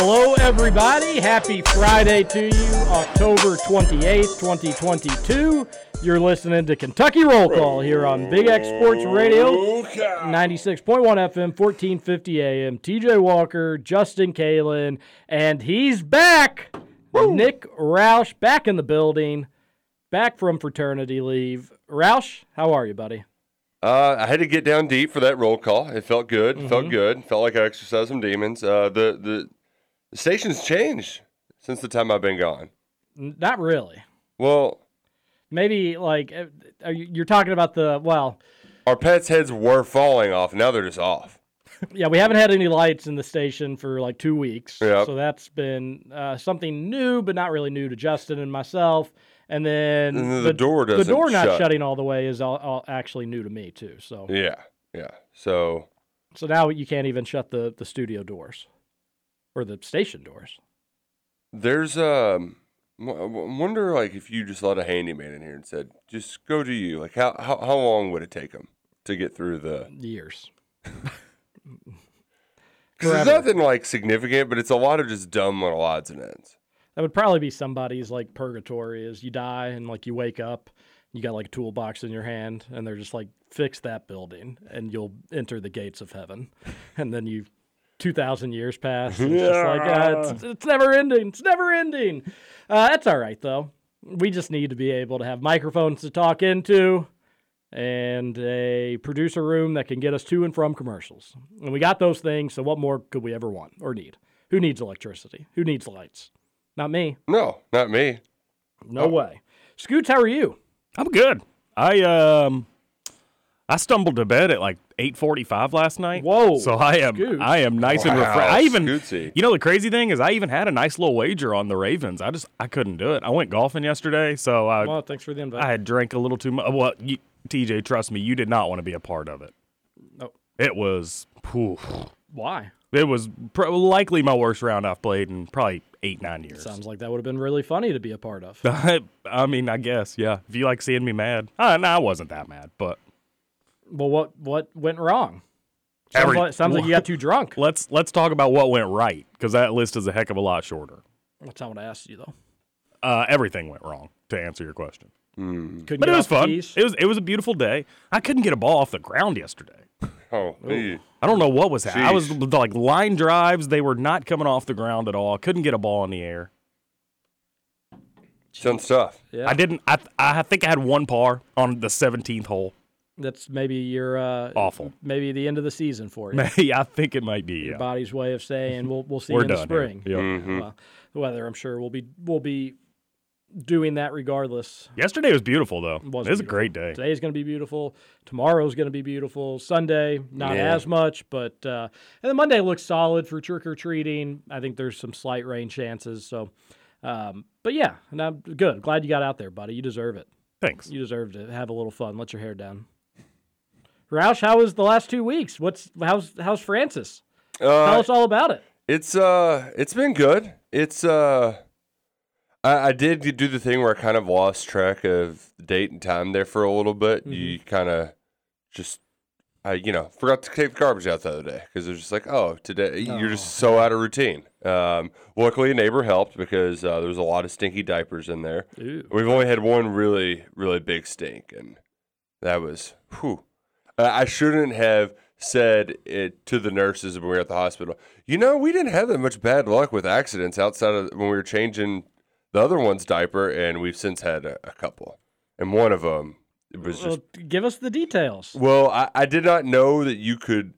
Hello, everybody. Happy Friday to you, October 28th, 2022. You're listening to Kentucky Roll Call here on Big X Sports Radio, 96.1 FM, 1450 AM. TJ Walker, Justin Kalen, and he's back. Nick Roush back in the building, back from fraternity leave. Roush, how are you, buddy? Uh, I had to get down deep for that roll call. It felt good. Mm-hmm. Felt good. Felt like I exercised some demons. Uh, the, the the station's changed since the time I've been gone. Not really. Well, Maybe like uh, are you- you're talking about the well. our pets' heads were falling off. Now they're just off. Yeah, we haven't had any lights in the station for like two weeks. Yep. So that's been uh, something new, but not really new to Justin and myself. And then, And then the door the doesn't door not shut. shutting all the way is all, all actually new to me too. So Yeah, yeah. So so now you can't even shut the the studio doors or the station doors. there's um. wonder like if you just let a handyman in here and said, "Just go to you." Like how how, how long would it take them to get through the? Years. Because it's Forever. nothing like significant, but it's a lot of just dumb little odds and ends. That would probably be somebody's like purgatory is you die and like you wake up, you got like a toolbox in your hand, and they're just like, fix that building and you'll enter the gates of heaven. And then you, 2,000 years pass. And it's just like, ah, it's, it's never ending. It's never ending. Uh, that's all right though. We just need to be able to have microphones to talk into and a producer room that can get us to and from commercials. And we got those things, so what more could we ever want or need? Who needs electricity? Who needs lights? Not me. No, not me. No way. Scoots, how are you? I'm good. I um I stumbled to bed at like 8:45 last night. Whoa, So I am Scoots. I am nice and refreshed. I even Scootsy. You know the crazy thing is I even had a nice little wager on the Ravens. I just I couldn't do it. I went golfing yesterday, so I Well, thanks for the invite. I had drank a little too much. Well, you, TJ, trust me, you did not want to be a part of it. No. It was phew, Why? it was pr- likely my worst round I've played in probably 8 9 years. Sounds like that would have been really funny to be a part of. I mean, I guess, yeah. If you like seeing me mad. Uh, no, I wasn't that mad, but well, what what went wrong? Sounds, Every- like, sounds like you got too drunk. let's let's talk about what went right because that list is a heck of a lot shorter. That's not what I asked you though. Uh, everything went wrong to answer your question, Couldn't but get it was fun. It was it was a beautiful day. I couldn't get a ball off the ground yesterday. Oh, hey. I don't know what was happening. I was like line drives; they were not coming off the ground at all. I couldn't get a ball in the air. sounds tough. Yeah. I didn't. I I think I had one par on the seventeenth hole. That's maybe your uh, Awful. Maybe the end of the season for you. Maybe I think it might be. Your Yeah. body's way of saying we'll we'll see We're you in the done here. spring. Yep. Mm-hmm. Well, the weather, I'm sure, will be will be doing that regardless. Yesterday was beautiful though. was it was a great day. Today's going to be beautiful. Tomorrow's going to be beautiful. Sunday, not Yeah. as much, but uh, and then Monday looks solid for trick or treating. I think there's some slight rain chances. So, um, but yeah, and I'm good. Glad you got out there, buddy. You deserve it. Thanks. You deserve to have a little fun. Let your hair down. Roush, how was the last two weeks? What's how's how's Francis? Tell Uh, us all about it. it's uh, it's been good. It's uh, I, I did do the thing where I kind of lost track of date and time there for a little bit. Mm-hmm. You kind of just, I you know, forgot to take the garbage out the other day because it was just like, oh, today you're just so out of routine. Um, luckily, a neighbor helped because uh, there was a lot of stinky diapers in there. Ew. We've only had one really, really big stink, and that was, whew. Uh, I shouldn't have said it to the nurses when we were at the hospital. You know, we didn't have that much bad luck with accidents outside of when we were changing the other one's diaper, and we've since had a, a couple. And one of them it was just Well, give us the details. well, I, I did not know that you could,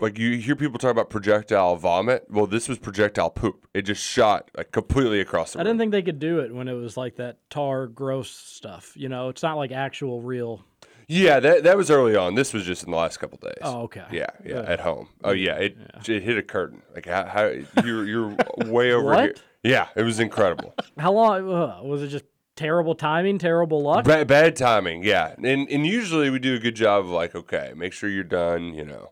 like, you hear people talk about projectile vomit. Well, this was projectile poop. It just shot like completely across the I room. didn't think they could do it when it was like that tar, gross stuff. You know, it's not like actual real. Yeah, that that was early on. This was just in the last couple days. Oh, okay. Yeah, yeah, at home. Oh yeah, it it hit a curtain. Like how, how you're you're way over here. What? Yeah, it was incredible. How long uh, was it? Just terrible timing, terrible luck. bad, bad timing. Yeah, and and usually we do a good job of like, okay, make sure you're done. You know,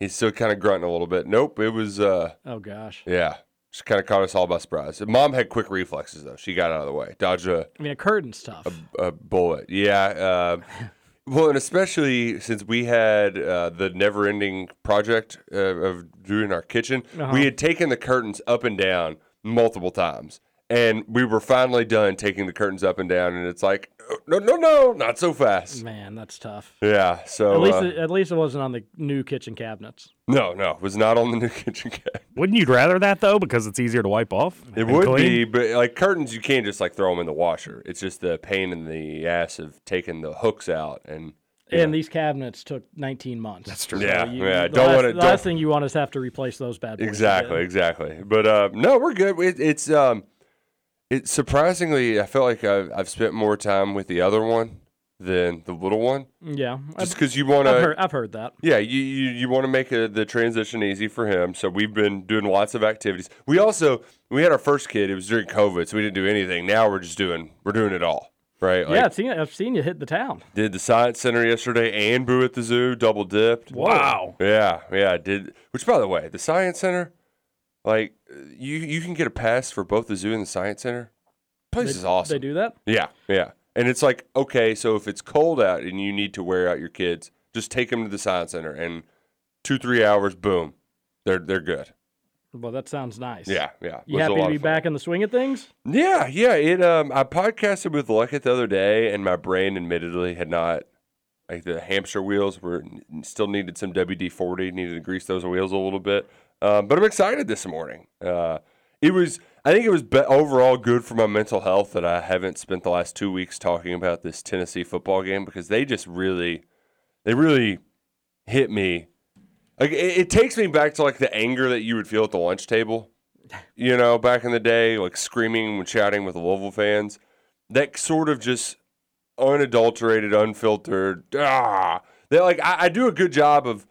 he's still kind of grunting a little bit. Nope, it was. uh Oh gosh. Yeah, just kind of caught us all by surprise. Mom had quick reflexes though. She got out of the way, dodged a, I mean, a curtain's tough. a bullet. Yeah. Uh, well, and especially since we had uh, the never-ending project uh, of doing our kitchen, Uh-huh. we had taken the curtains up and down multiple times, and we were finally done taking the curtains up and down. And it's like, no, no, no, not so fast. Man, that's tough. Yeah. So At least, uh, it, at least it wasn't on the new kitchen cabinets. no, no, it was not on the new kitchen cabinet. Wouldn't you rather that though, because it's easier to wipe off? It would clean? be, but like curtains, you can't just like throw them in the washer. It's just the pain in the ass of taking the hooks out and. And these cabinets took 19 months. That's true. Yeah, you- yeah. The Don't last, wanna- the don't- last thing you want is have to replace those bad boys. Exactly, again. exactly. But uh, no, we're good. It, it's um, it surprisingly, I felt like I've, I've spent more time with the other one than the little one, Yeah. just because you want I've, to. I've heard that. Yeah, you you, you want to make a, the transition easy for him. So we've been doing lots of activities. We also we had our first kid. It was during COVID, so we didn't do anything. Now we're just doing we're doing it all. Right? yeah, I've seen, I've seen you hit the town. Did the science center yesterday and Boo at the zoo, double dipped. Wow. Yeah, yeah, I did. Which, by the way, the science center, like you you can get a pass for both the zoo and the science center. Place They, is awesome. They do that? Yeah, yeah, and it's like okay, so if it's cold out and you need to wear out your kids, just take them to the science center and two three hours, boom, they're they're good. Well, that sounds nice. Yeah, yeah. You happy to be back in the swing of things? Yeah, yeah. It um I podcasted with Luckett the other day and my brain admittedly had not like the hamster wheels were still needed some WD forty, needed to grease those wheels a little bit. Um, but I'm excited this morning. Uh, it was I think it was be- overall good for my mental health that I haven't spent the last two weeks talking about this Tennessee football game because they just really they really hit me. Like it, it takes me back to like the anger that you would feel at the lunch table you know, back in the day, like screaming and shouting with the Louisville fans. That sort of just unadulterated, unfiltered. Ah, they like I, I do a good job of.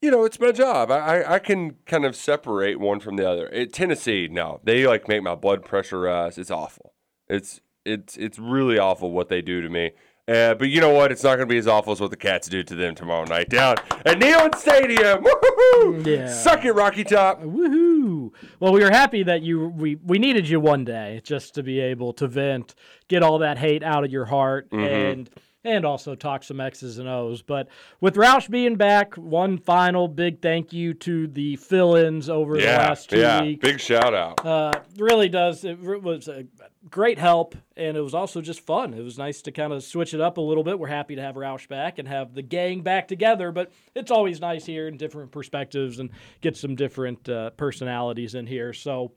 You know, it's my job. I, I, I can kind of separate one from the other. At Tennessee, no, they like make my blood pressure rise. It's awful. It's it's it's really awful what they do to me. Uh, but you know what? It's not going to be as awful as what the Cats do to them tomorrow night down at Neyland Stadium. Woo-hoo-hoo! Yeah. Suck it, Rocky Top. Woohoo! Well, we were happy that you we we needed you one day just to be able to vent, get all that hate out of your heart, Mm-hmm. and and also talk some X's and O's. But with Roush being back, one final big thank you to the fill-ins over the last two yeah. weeks. Big shout out. uh, really does. It was a great help, and it was also just fun. It was nice to kind of switch it up a little bit. We're happy to have Roush back and have the gang back together, but it's always nice here hearing different perspectives and get some different uh, personalities in here. So,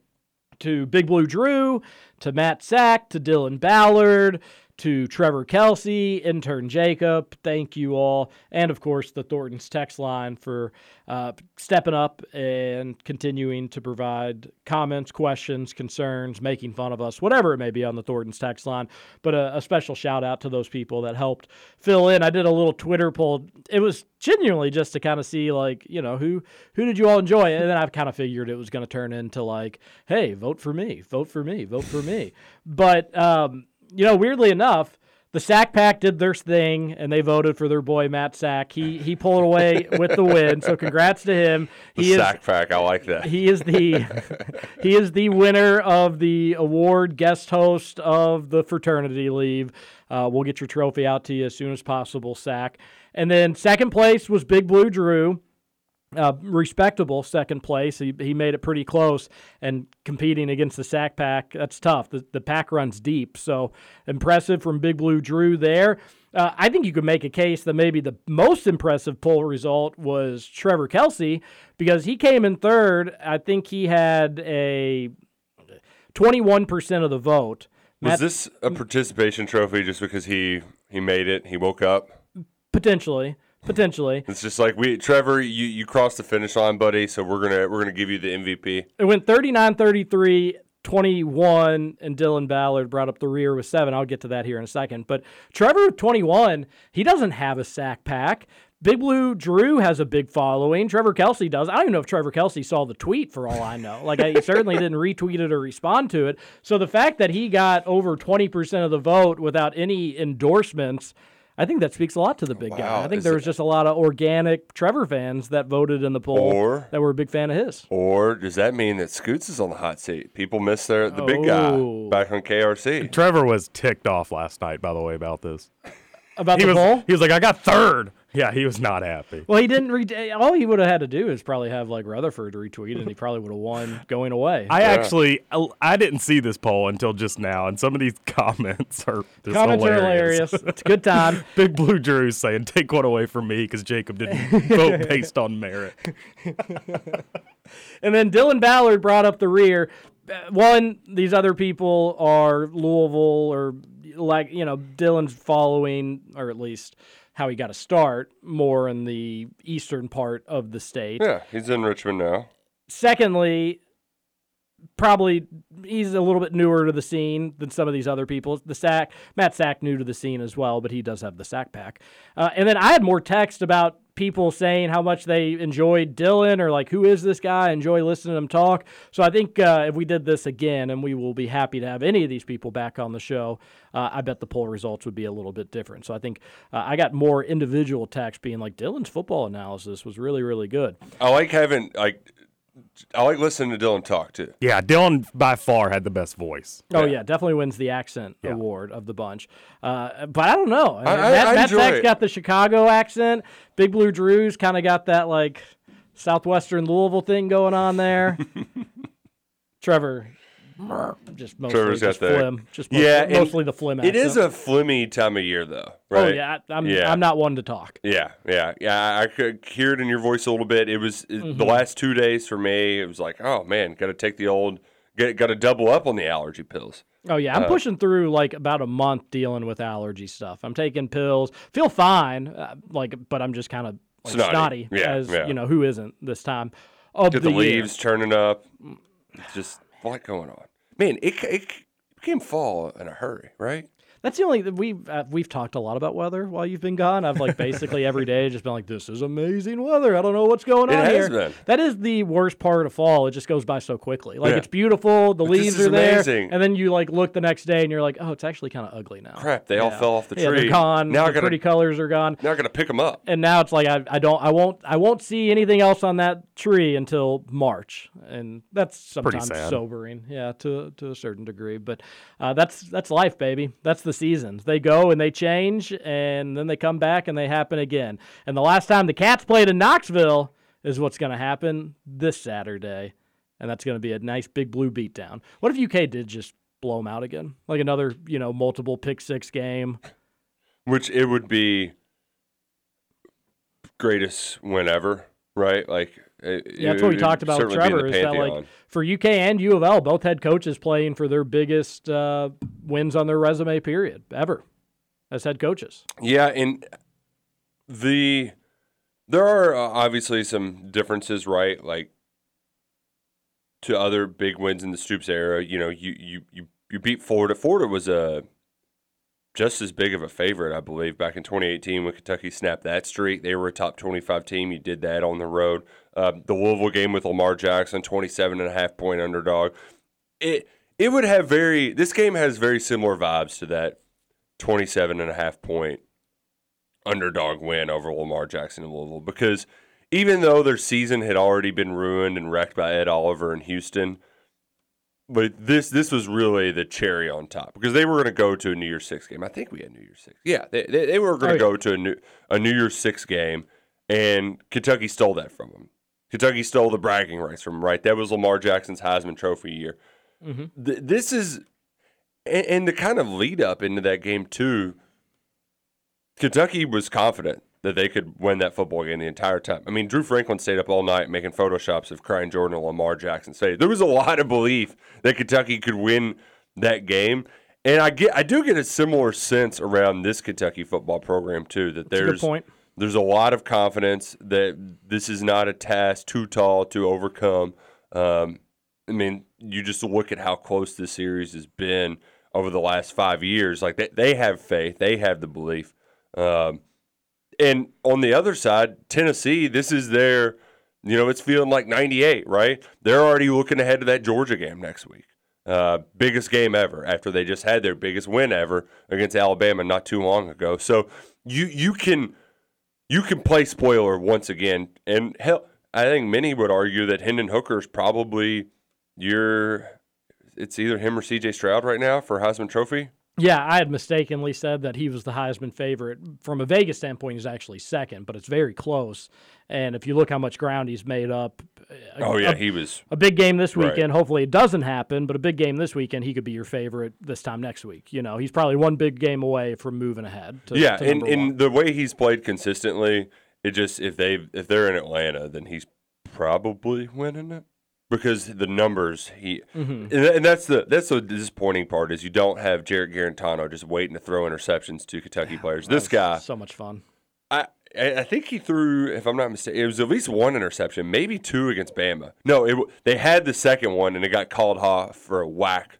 to Big Blue Drew, to Matt Sack, to Dylan Ballard, to Trevor Kelsey, intern Jacob, thank you all. And of course, the Thornton's text line for uh, stepping up and continuing to provide comments, questions, concerns, making fun of us, whatever it may be on the Thornton's text line. But a, a special shout out to those people that helped fill in. I did a little Twitter poll. It was genuinely just to kind of see, like, you know, who who did you all enjoy? And then I kind of figured it was going to turn into like, hey, vote for me, vote for me, vote for me. But um, you know, weirdly enough, the Sack Pack did their thing, and they voted for their boy Matt Sack. He he pulled away with the win, so congrats to him. The He is sack pack. I like that. he is the he is the winner of the award guest host of the fraternity leave. Uh, we'll get your trophy out to you as soon as possible, Sack. And then second place was Big Blue Drew. Uh, respectable second place. He, he made it pretty close and competing against the sack pack. That's tough. The, the pack runs deep. So impressive from Big Blue Drew there. Uh, I think you could make a case that maybe the most impressive poll result was Trevor Kelsey because he came in third. I think he had a 21% of the vote. Was Matt- this a participation trophy just because he he made it? He woke up. potentially? Potentially. It's just like we, Trevor. You you crossed the finish line, buddy. So we're gonna we're gonna give you the MVP. It went 39 33 21, and Dylan Ballard brought up the rear with seven. I'll get to that here in a second. But Trevor, 21, he doesn't have a sack pack. Big Blue Drew has a big following. Trevor Kelsey does. I don't even know if Trevor Kelsey saw the tweet for all I know. Like, he certainly didn't retweet it or respond to it. So the fact that he got over 20% of the vote without any endorsements. I think that speaks a lot to the big guy. I think is there it- was just a lot of organic Trevor fans that voted in the poll Or- that were a big fan of his. Or does that mean that Scoots is on the hot seat? People miss their the big Oh. guy back on KRC. Trevor was ticked off last night, by the way, about this. About He the was, poll? he was like, I got third. Yeah, he was not happy. Well, he didn't. Re- all he would have had to do is probably have like Rutherford retweet, and he probably would have won going away. I actually, I didn't see this poll until just now, and some of these comments are just Comments are hilarious. hilarious. It's a good time. Big Blue Drew's saying, "Take one away from me," because Jacob didn't vote based on merit. And then Dylan Ballard brought up the rear. Uh, One, these other people are Louisville or like you know Dylan's following, or at least how he got to start more in the eastern part of the state. Yeah, he's in Richmond now. Secondly, probably he's a little bit newer to the scene than some of these other people. The sack, Matt Sack, new to the scene as well, but he does have the sack pack. Uh, and then I had more text about people saying how much they enjoyed Dylan or like who is this guy? I enjoy listening to him talk. So I think uh, if we did this again, and we will be happy to have any of these people back on the show, uh, I bet the poll results would be a little bit different. So I think uh, I got more individual text being like Dylan's football analysis was really really good. I like having like I like listening to Dylan talk too. Yeah, Dylan by far had the best voice. Oh yeah, definitely wins the accent Yeah. award of the bunch. Uh, but I don't know. I- I- Matt, I Matt enjoy it. got the Chicago accent. Big Blue Drew's kind of got that like southwestern Louisville thing going on there. Trevor, just mostly Trevor's got just the phlegm. Just mostly, yeah, and mostly the phlegm. It is a flimmy time of year though, Oh right? yeah, I- I'm Yeah. I'm not one to talk. Yeah, yeah, yeah. I could hear it in your voice a little bit. It was it- Mm-hmm. the last two days for me. It was like, oh man, got to take the old, get got to double up on the allergy pills. Oh yeah, I'm Uh, pushing through like about a month dealing with allergy stuff. I'm taking pills, feel fine, uh, like, but I'm just kind of like Snotty. snotty, Yeah, as yeah. you know who isn't this time of Get the, the, year. leaves turning up. It's just lot going on. Man, it it became fall in a hurry, right? That's the only we've uh, we've talked a lot about weather while you've been gone. I've like basically every day just been like, "This is amazing weather." I don't know what's going It on here. been. That is the worst part of fall. It just goes by so quickly. Like Yeah. it's beautiful, the But leaves are there, amazing. and then you like look the next day and you're like, "Oh, it's actually kind of ugly now." Crap, they all fell off the Yeah, tree. they're gone. Now I the gotta- pretty colors are gone. Now I got to pick them up. And now it's like I, I don't I won't I won't see anything else on that tree until March, and that's sometimes sobering, yeah, to to a certain degree. But uh, that's that's life, baby. That's the seasons. They go and they change, and then they come back and they happen again. And the last time the Cats played in Knoxville is what's going to happen this Saturday, and that's going to be a nice big blue beatdown. What if UK did just blow them out again, like another you know multiple pick six game? Which it would be greatest win ever, right? Like it, Yeah, that's what we talked about with certainly be in Trevor. Is that like for UK and U of L, both head coaches playing for their biggest uh, wins on their resume period ever as head coaches. Yeah, and the there are uh, obviously some differences, right? Like to other big wins in the Stoops era, you know, you you you, you beat Florida. Florida was a just as big of a favorite, I believe, back in 2018 when Kentucky snapped that streak. They were a top 25 team. You did that on the road. Uh, the Louisville game with Lamar Jackson, 27 and a half point underdog. It it would have very this game has very similar vibes to that 27 and a half point underdog win over Lamar Jackson in Louisville because even though their season had already been ruined and wrecked by Ed Oliver in Houston, but this this was really the cherry on top because they were going to go to a New Year's Six game. I think we had New Year's Six. Yeah, they, they, they were going to Oh, yeah. go to a new a New Year's Six game, and Kentucky stole that from them. Kentucky stole the bragging rights from them. Right, that was Lamar Jackson's Heisman Trophy year. Mm-hmm. Th- this is and, and the kind of lead up into that game too. Kentucky was confident that they could win that football game the entire time. I mean, Drew Franklin stayed up all night making photoshops of crying Jordan and Lamar Jackson face. There was a lot of belief that Kentucky could win that game. And I get I do get a similar sense around this Kentucky football program too that That's a there's point. there's a lot of confidence that this is not a task too tall to overcome. Um, I mean, you just look at how close this series has been over the last five years. Like they, they have faith, they have the belief. Um, and on the other side, Tennessee, this is their, you know, it's feeling like 98, right? They're already looking ahead to that Georgia game next week. Uh, biggest game ever after they just had their biggest win ever against Alabama not too long ago. So you you can you can play spoiler once again, and hell, I think many would argue that Hendon Hooker is probably your. It's either him or C.J. Stroud right now for Heisman Trophy. Yeah, I had mistakenly said that he was the Heisman favorite. From a Vegas standpoint, he's actually second, but it's very close. And if you look how much ground he's made up, a- Oh yeah, a, he was. a big game this Right. weekend. Hopefully, it doesn't happen, but a big game this weekend, he could be your favorite this time next week. You know, he's probably one big game away from moving ahead. To, yeah, to and, and the way he's played consistently, it just if they if they're in Atlanta, then he's probably winning it because the numbers he Mhm. and, and that's the that's the disappointing part is you don't have Jarrett Guarantano just waiting to throw interceptions to Kentucky players. This guy, so much fun. I I I think he threw, if I'm not mistaken, it was at least one interception, maybe two against Bama. No, it, they had the second one and it got called off for a whack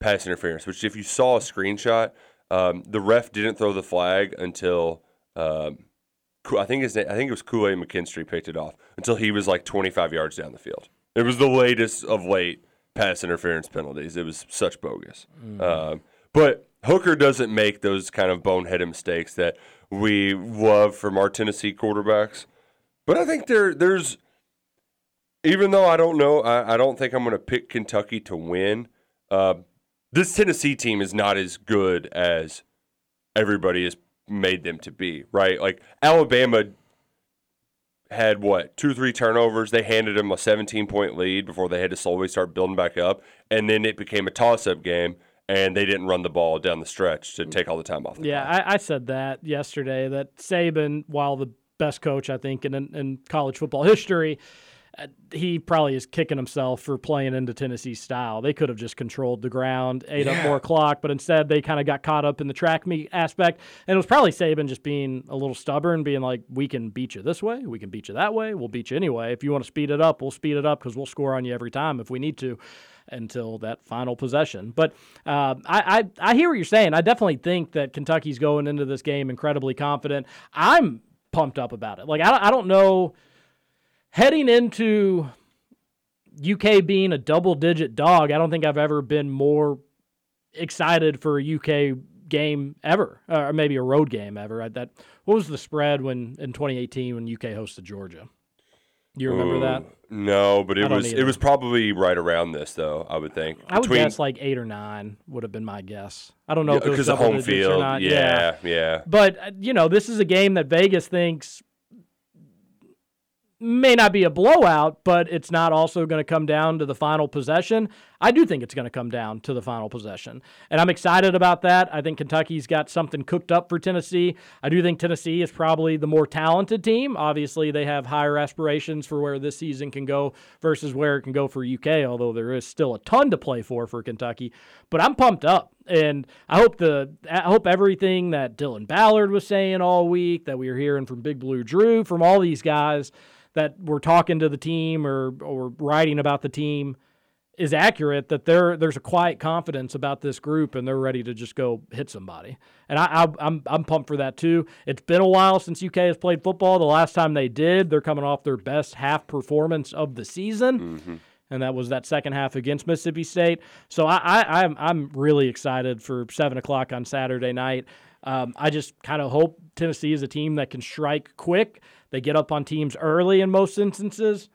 pass interference. Which, if you saw a screenshot, um, the ref didn't throw the flag until um, I think his name, I think it was Kool Aid McKinstry picked it off until he was like 25 yards down the field. It was the latest of late pass interference penalties. It was such bogus. Um, but Hooker doesn't make those kind of boneheaded mistakes that we love from our Tennessee quarterbacks. But I think there there's even though I don't know, I, I don't think I'm going to pick Kentucky to win. Uh, this Tennessee team is not as good as everybody has made them to be, right? Like Alabama had what two, three turnovers. They handed him a 17 point lead before they had to slowly start building back up, and then it became a toss up game, and they didn't run the ball down the stretch to take all the time off. The Yeah, I, I said that yesterday. That Saban, while the best coach I think in in college football history, he probably is kicking himself for playing into Tennessee style. They could have just controlled the ground, ate up Yeah. more clock, but instead they kind of got caught up in the track meet aspect. And it was probably Saban just being a little stubborn, being like, "We can beat you this way, we can beat you that way, we'll beat you anyway. If you want to speed it up, we'll speed it up because we'll score on you every time if we need to." Until that final possession, but uh, I, I I hear what you're saying. I definitely think that Kentucky's going into this game incredibly confident. I'm pumped up about it. Like I, I don't know heading into UK being a double digit dog, I don't think I've ever been more excited for a UK game ever, or maybe a road game ever. I, that what was the spread when in 2018 when UK hosted Georgia? You remember Ooh, that? No, but it was it was probably right around this though. I would think. I would guess like eight or nine would have been my guess. I don't know if it was because of home field. not. Yeah, yeah. But uh, you know, this is a game that Vegas thinks may not be a blowout, but it's not also going to come down to the final possession. I do think it's going to come down to the final possession. And I'm excited about that. I think Kentucky's got something cooked up for Tennessee. I do think Tennessee is probably the more talented team. Obviously, they have higher aspirations for where this season can go versus where it can go for UK, although there is still a ton to play for for Kentucky. But I'm pumped up. And I hope the I hope everything that Dylan Ballard was saying all week, that we were hearing from Big Blue Drew, from all these guys that were talking to the team or or writing about the team is accurate that there there's a quiet confidence about this group and they're ready to just go hit somebody. And I, I I'm I'm pumped for that too. It's been a while since UK has played football. The last time they did, they're coming off their best half performance of the season. and that was that second half against Mississippi State. So I, I I'm I'm really excited for seven o'clock on Saturday night. Um, I just kind of hope Tennessee is a team that can strike quick. They get up on teams early in most instances.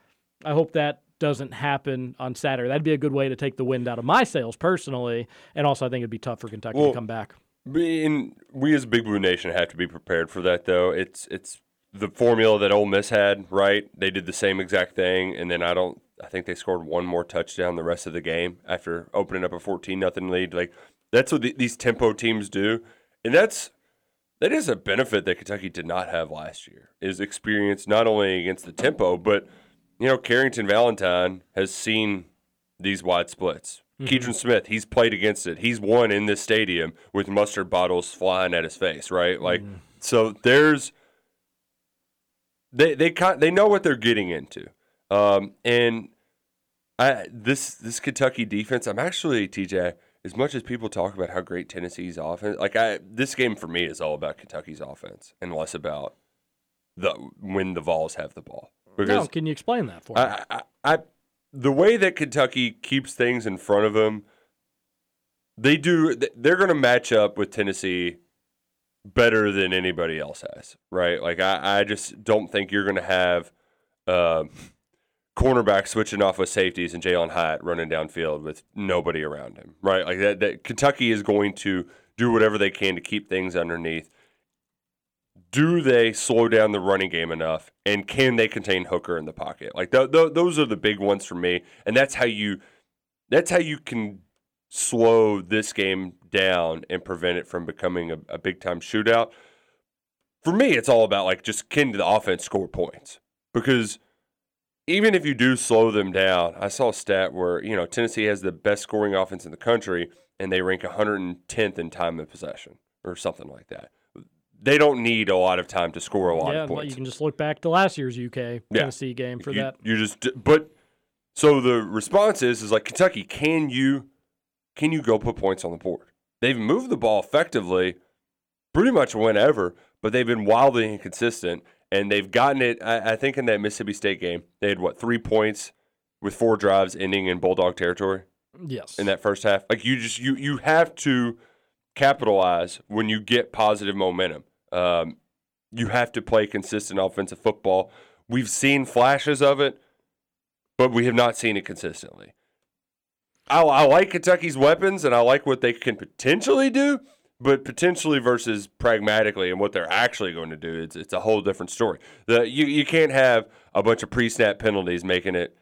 I hope that doesn't happen on Saturday. That'd be a good way to take the wind out of my sails personally, and also I think it'd be tough for Kentucky Well, to come back. Being, we as Big Blue Nation have to be prepared for that, though. It's it's the formula that Ole Miss had, right? They did the same exact thing, and then I don't. I think they scored one more touchdown the rest of the game after opening up a fourteen nothing lead. Like that's what the, these tempo teams do, and that's that is a benefit that Kentucky did not have last year. Is experience not only against the tempo, but you know Carrington Valentine has seen these wide splits. Keidron Smith, he's played against it. He's won in this stadium with mustard bottles flying at his face, right? Like, so there's they they kind they know what they're getting into, um, and I this this Kentucky defense. I'm actually TJ. As much as people talk about how great Tennessee's offense, like I this game for me is all about Kentucky's offense and less about the when the Vols have the ball. No, can you explain that for me? I, I, I, the way that Kentucky keeps things in front of them, they do. They're going to match up with Tennessee better than anybody else has, right? Like I, I just don't think you're going to have uh, cornerback switching off with safeties and Jalin Hyatt running downfield with nobody around him, right? Like that, that. Kentucky is going to do whatever they can to keep things underneath. Do they slow down the running game enough, and can they contain Hooker in the pocket? Like th- th- those are the big ones for me, and that's how you that's how you can slow this game down and prevent it from becoming a, a big time shootout. For me, it's all about like just can the offense score points because even if you do slow them down, I saw a stat where you know Tennessee has the best scoring offense in the country, and they rank 110th in time of possession or something like that. They don't need a lot of time to score a lot yeah, of points. you can just look back to last year's UK Tennessee game for you, that. You just but so the response is is like Kentucky, can you can you go put points on the board? They've moved the ball effectively pretty much whenever, but they've been wildly inconsistent and they've gotten it I, I think in that Mississippi State game, they had what, three points with four drives ending in Bulldog territory? Yes. In that first half. Like you just you you have to capitalize when you get positive momentum. Um, you have to play consistent offensive football. We've seen flashes of it, but we have not seen it consistently. I, I like Kentucky's weapons and I like what they can potentially do, but potentially versus pragmatically and what they're actually going to do, it's, it's a whole different story. The, you, you can't have a bunch of pre snap penalties making it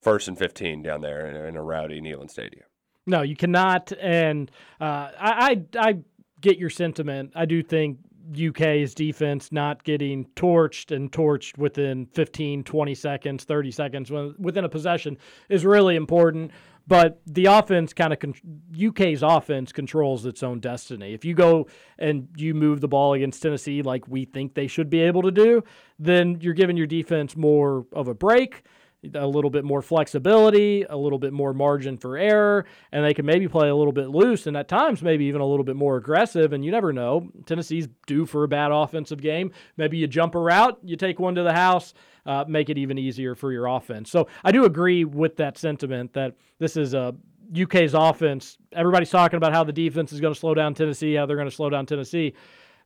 first and 15 down there in, in a rowdy Neyland Stadium. No, you cannot. And uh, I, I, I get your sentiment. I do think UK's defense not getting torched and torched within 15, 20 seconds, 30 seconds within a possession is really important. But the offense kind of con- UK's offense controls its own destiny. If you go and you move the ball against Tennessee like we think they should be able to do, then you're giving your defense more of a break a little bit more flexibility, a little bit more margin for error, and they can maybe play a little bit loose and at times maybe even a little bit more aggressive. And you never know. Tennessee's due for a bad offensive game. Maybe you jump a route, you take one to the house, uh, make it even easier for your offense. So I do agree with that sentiment that this is a UK's offense. Everybody's talking about how the defense is going to slow down Tennessee, how they're going to slow down Tennessee.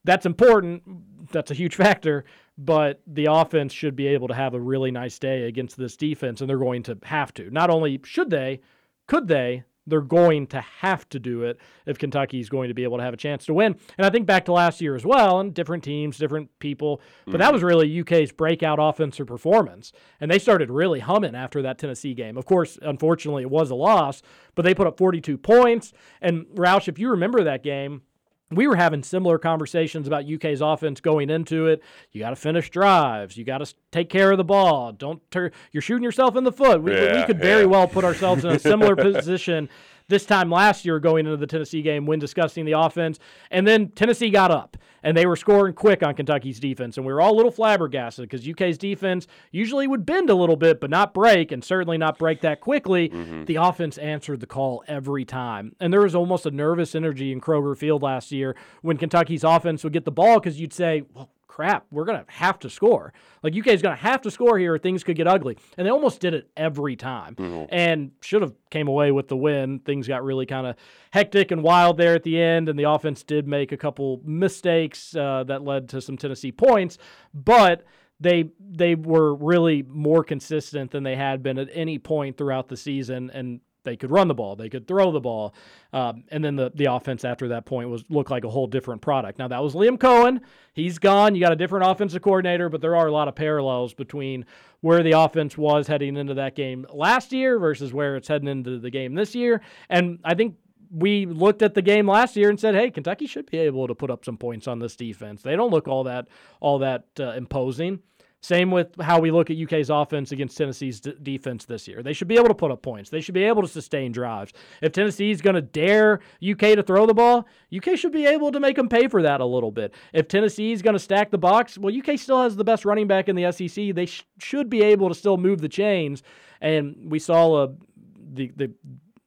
That's important. That's a huge factor but the offense should be able to have a really nice day against this defense, and they're going to have to. Not only should they, could they, they're going to have to do it if Kentucky is going to be able to have a chance to win. And I think back to last year as well, and different teams, different people, but mm-hmm. that was really UK's breakout offensive performance. And they started really humming after that Tennessee game. Of course, unfortunately, it was a loss, but they put up 42 points. And Roush, if you remember that game, we were having similar conversations about UK's offense going into it. You got to finish drives. You got to take care of the ball. Don't turn. You're shooting yourself in the foot. We, yeah, we could very yeah. well put ourselves in a similar position this time last year going into the Tennessee game when discussing the offense. And then Tennessee got up and they were scoring quick on Kentucky's defense. And we were all a little flabbergasted because UK's defense usually would bend a little bit, but not break, and certainly not break that quickly. Mm-hmm. The offense answered the call every time. And there was almost a nervous energy in Kroger Field last year when Kentucky's offense would get the ball because you'd say, well, crap, we're going to have to score. Like UK is going to have to score here or things could get ugly. And they almost did it every time and should have came away with the win. Things got really kind of hectic and wild there at the end, and the offense did make a couple mistakes uh, that led to some Tennessee points, but they they were really more consistent than they had been at any point throughout the season, and they could run the ball, they could throw the ball, um, and then the the offense after that point was looked like a whole different product. Now that was Liam Coen, he's gone. You got a different offensive coordinator, but there are a lot of parallels between where the offense was heading into that game last year versus where it's heading into the game this year, and I think we looked at the game last year and said, "Hey, Kentucky should be able to put up some points on this defense. They don't look all that all that uh, imposing." Same with how we look at UK's offense against Tennessee's d- defense this year. They should be able to put up points. They should be able to sustain drives. If Tennessee's going to dare UK to throw the ball, UK should be able to make them pay for that a little bit. If Tennessee's going to stack the box, well, UK still has the best running back in the SEC. They sh- should be able to still move the chains. And we saw uh, the the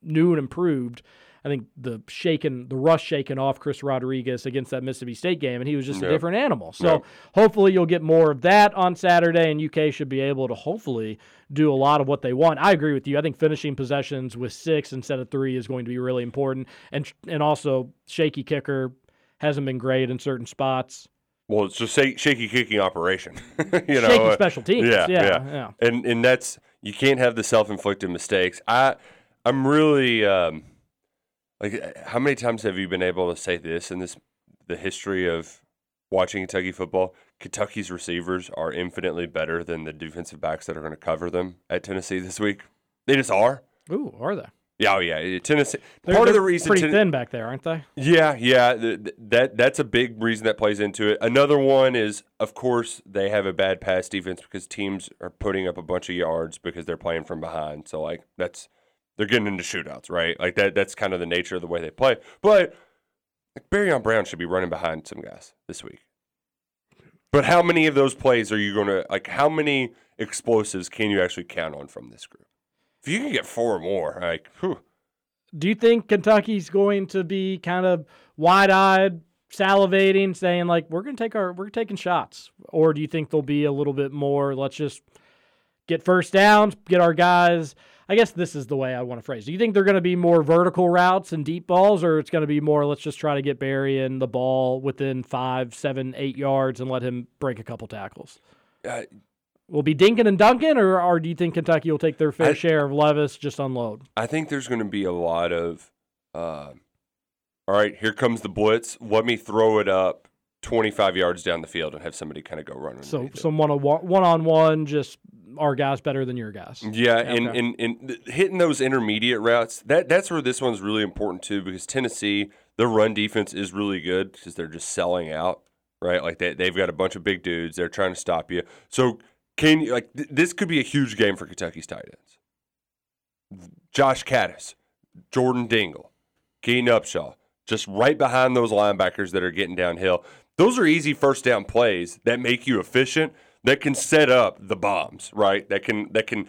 new and improved. I think the shaken, the rush shaking off Chris Rodriguez against that Mississippi State game, and he was just a different animal. So hopefully you'll get more of that on Saturday, and UK should be able to hopefully do a lot of what they want. I agree with you. I think finishing possessions with six instead of three is going to be really important, and and also shaky kicker hasn't been great in certain spots. Well, it's just shake, shaky kicking operation. you know, Shaky uh, special teams. Yeah, Yeah, yeah, yeah. And and that's you can't have the self-inflicted mistakes. I I'm really um, like uh, how many times have you been able to say this in this the history of watching Kentucky football? Kentucky's receivers are infinitely better than the defensive backs that are going to cover them at Tennessee this week. They just are. Ooh, are they? Yeah, oh yeah. Tennessee. They're, part of they're the reason pretty Ten- thin back there, aren't they? yeah, yeah, th- th- that that's a big reason that plays into it. Another one is, of course, they have a bad pass defense because teams are putting up a bunch of yards because they're playing from behind. So like that's they're getting into shootouts, right? Like that that's kind of the nature of the way they play. But like Barion Brown should be running behind some guys this week. But how many of those plays are you going to like? How many explosives can you actually count on from this group? If you can get four or more, like, whew, Do you think Kentucky's going to be kind of wide-eyed, salivating, saying like we're going to take our we're taking shots, or do you think they'll be a little bit more? Let's just get first downs, get our guys. I guess this is the way I want to phrase. it. Do you think they're going to be more vertical routes and deep balls, or it's going to be more let's just try to get Barion the ball within five, seven, eight yards and let him break a couple tackles? uh, Will be Dinkin and Duncan, or, or do you think Kentucky will take their fair I- share of Levis just unload? I think there's going to be a lot of, uh, all right, here comes the blitz. Let me throw it up 25 yards down the field and have somebody kind of go running. So some one on one, one on one, just our guys better than your guys. Yeah, and, Okay. and, and th- hitting those intermediate routes, that that's where this one's really important too, because Tennessee, their run defense is really good because they're just selling out, right? Like they, they've got a bunch of big dudes. They're trying to stop you. So can you, like, th- this could be a huge game for Kentucky's tight ends. Josh Kattus, Jordan Dingle, Keaton Upshaw, just right behind those linebackers that are getting downhill. Those are easy first down plays that make you efficient, that can set up the bombs, right? That can that can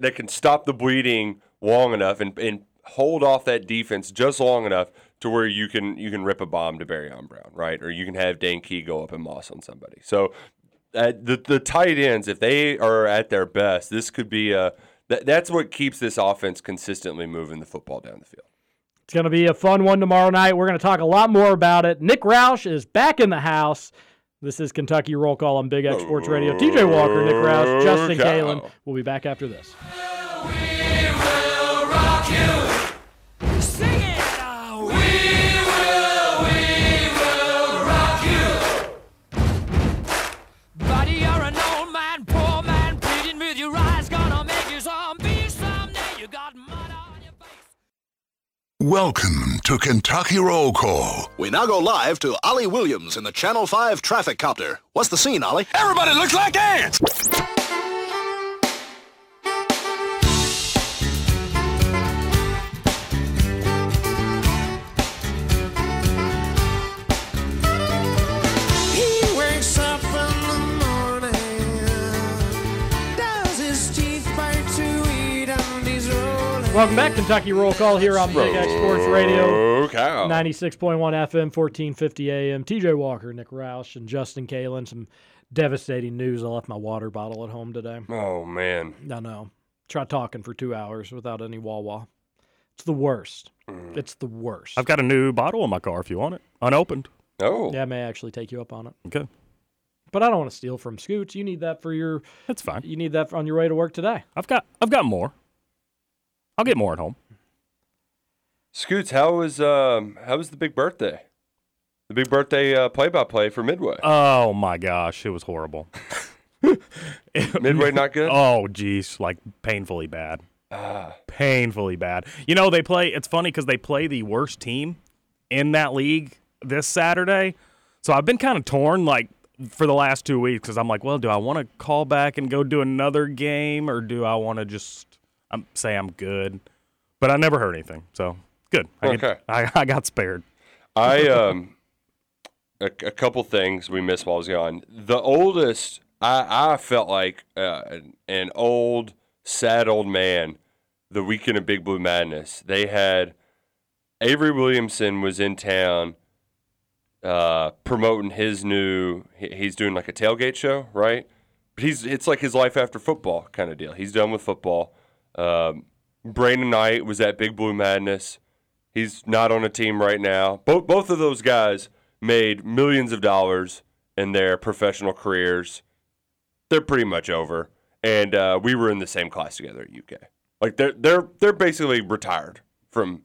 that can stop the bleeding long enough and, and hold off that defense just long enough to where you can you can rip a bomb to Barion Brown, right? Or you can have Dane Key go up and moss on somebody. So uh, the the tight ends, if they are at their best, this could be a that, that's what keeps this offense consistently moving the football down the field. It's going to be a fun one tomorrow night. We're going to talk a lot more about it. Nick Roush is back in the house. This is Kentucky Roll Call on Big X Sports Radio. Uh, TJ Walker, Nick Roush, Justin cow. Kalen. We'll be back after this. Welcome to Kentucky Roll Call. We now go live to Ollie Williams in the Channel 5 traffic copter. What's the scene, Ollie? Everybody looks like ants! Welcome back, Kentucky Roll Call here on Big X Sports Radio. Oh, cow. 96.1 FM, 1450 AM. TJ Walker, Nick Roush, and Justin Kalen. Some devastating news. I left my water bottle at home today. Oh, man. I know. Try talking for two hours without any Wawa. It's the worst. Mm. It's the worst. I've got a new bottle in my car if you want it, unopened. Oh. Yeah, I may actually take you up on it. Okay. But I don't want to steal from Scoots. You need that for your. That's fine. You need that on your way to work today. I've got I've got more. I'll get more at home. Scoots, how was um how was the big birthday? The big birthday uh, play-by-play for Midway. Oh my gosh, it was horrible. Midway not good. Oh geez, like painfully bad. Ah. Painfully bad. You know they play. It's funny because they play the worst team in that league this Saturday. So I've been kind of torn, like for the last two weeks, because I'm like, well, do I want to call back and go do another game, or do I want to just um, say I'm good? But I never heard anything, so good. I get- Okay. I, I got spared. I um a, a couple things we missed while I was gone. The oldest, I I felt like uh, an, an old, sad old man. The weekend of Big Blue Madness, they had Avery Williamson was in town, uh, promoting his new. He's doing like a tailgate show, right? But he's it's like his life after football kind of deal. He's done with football. Um, Brandon Knight was at Big Blue Madness. He's not on a team right now. Both both of those guys made millions of dollars in their professional careers. They're pretty much over, and uh, we were in the same class together at UK. Like they're they're they're basically retired from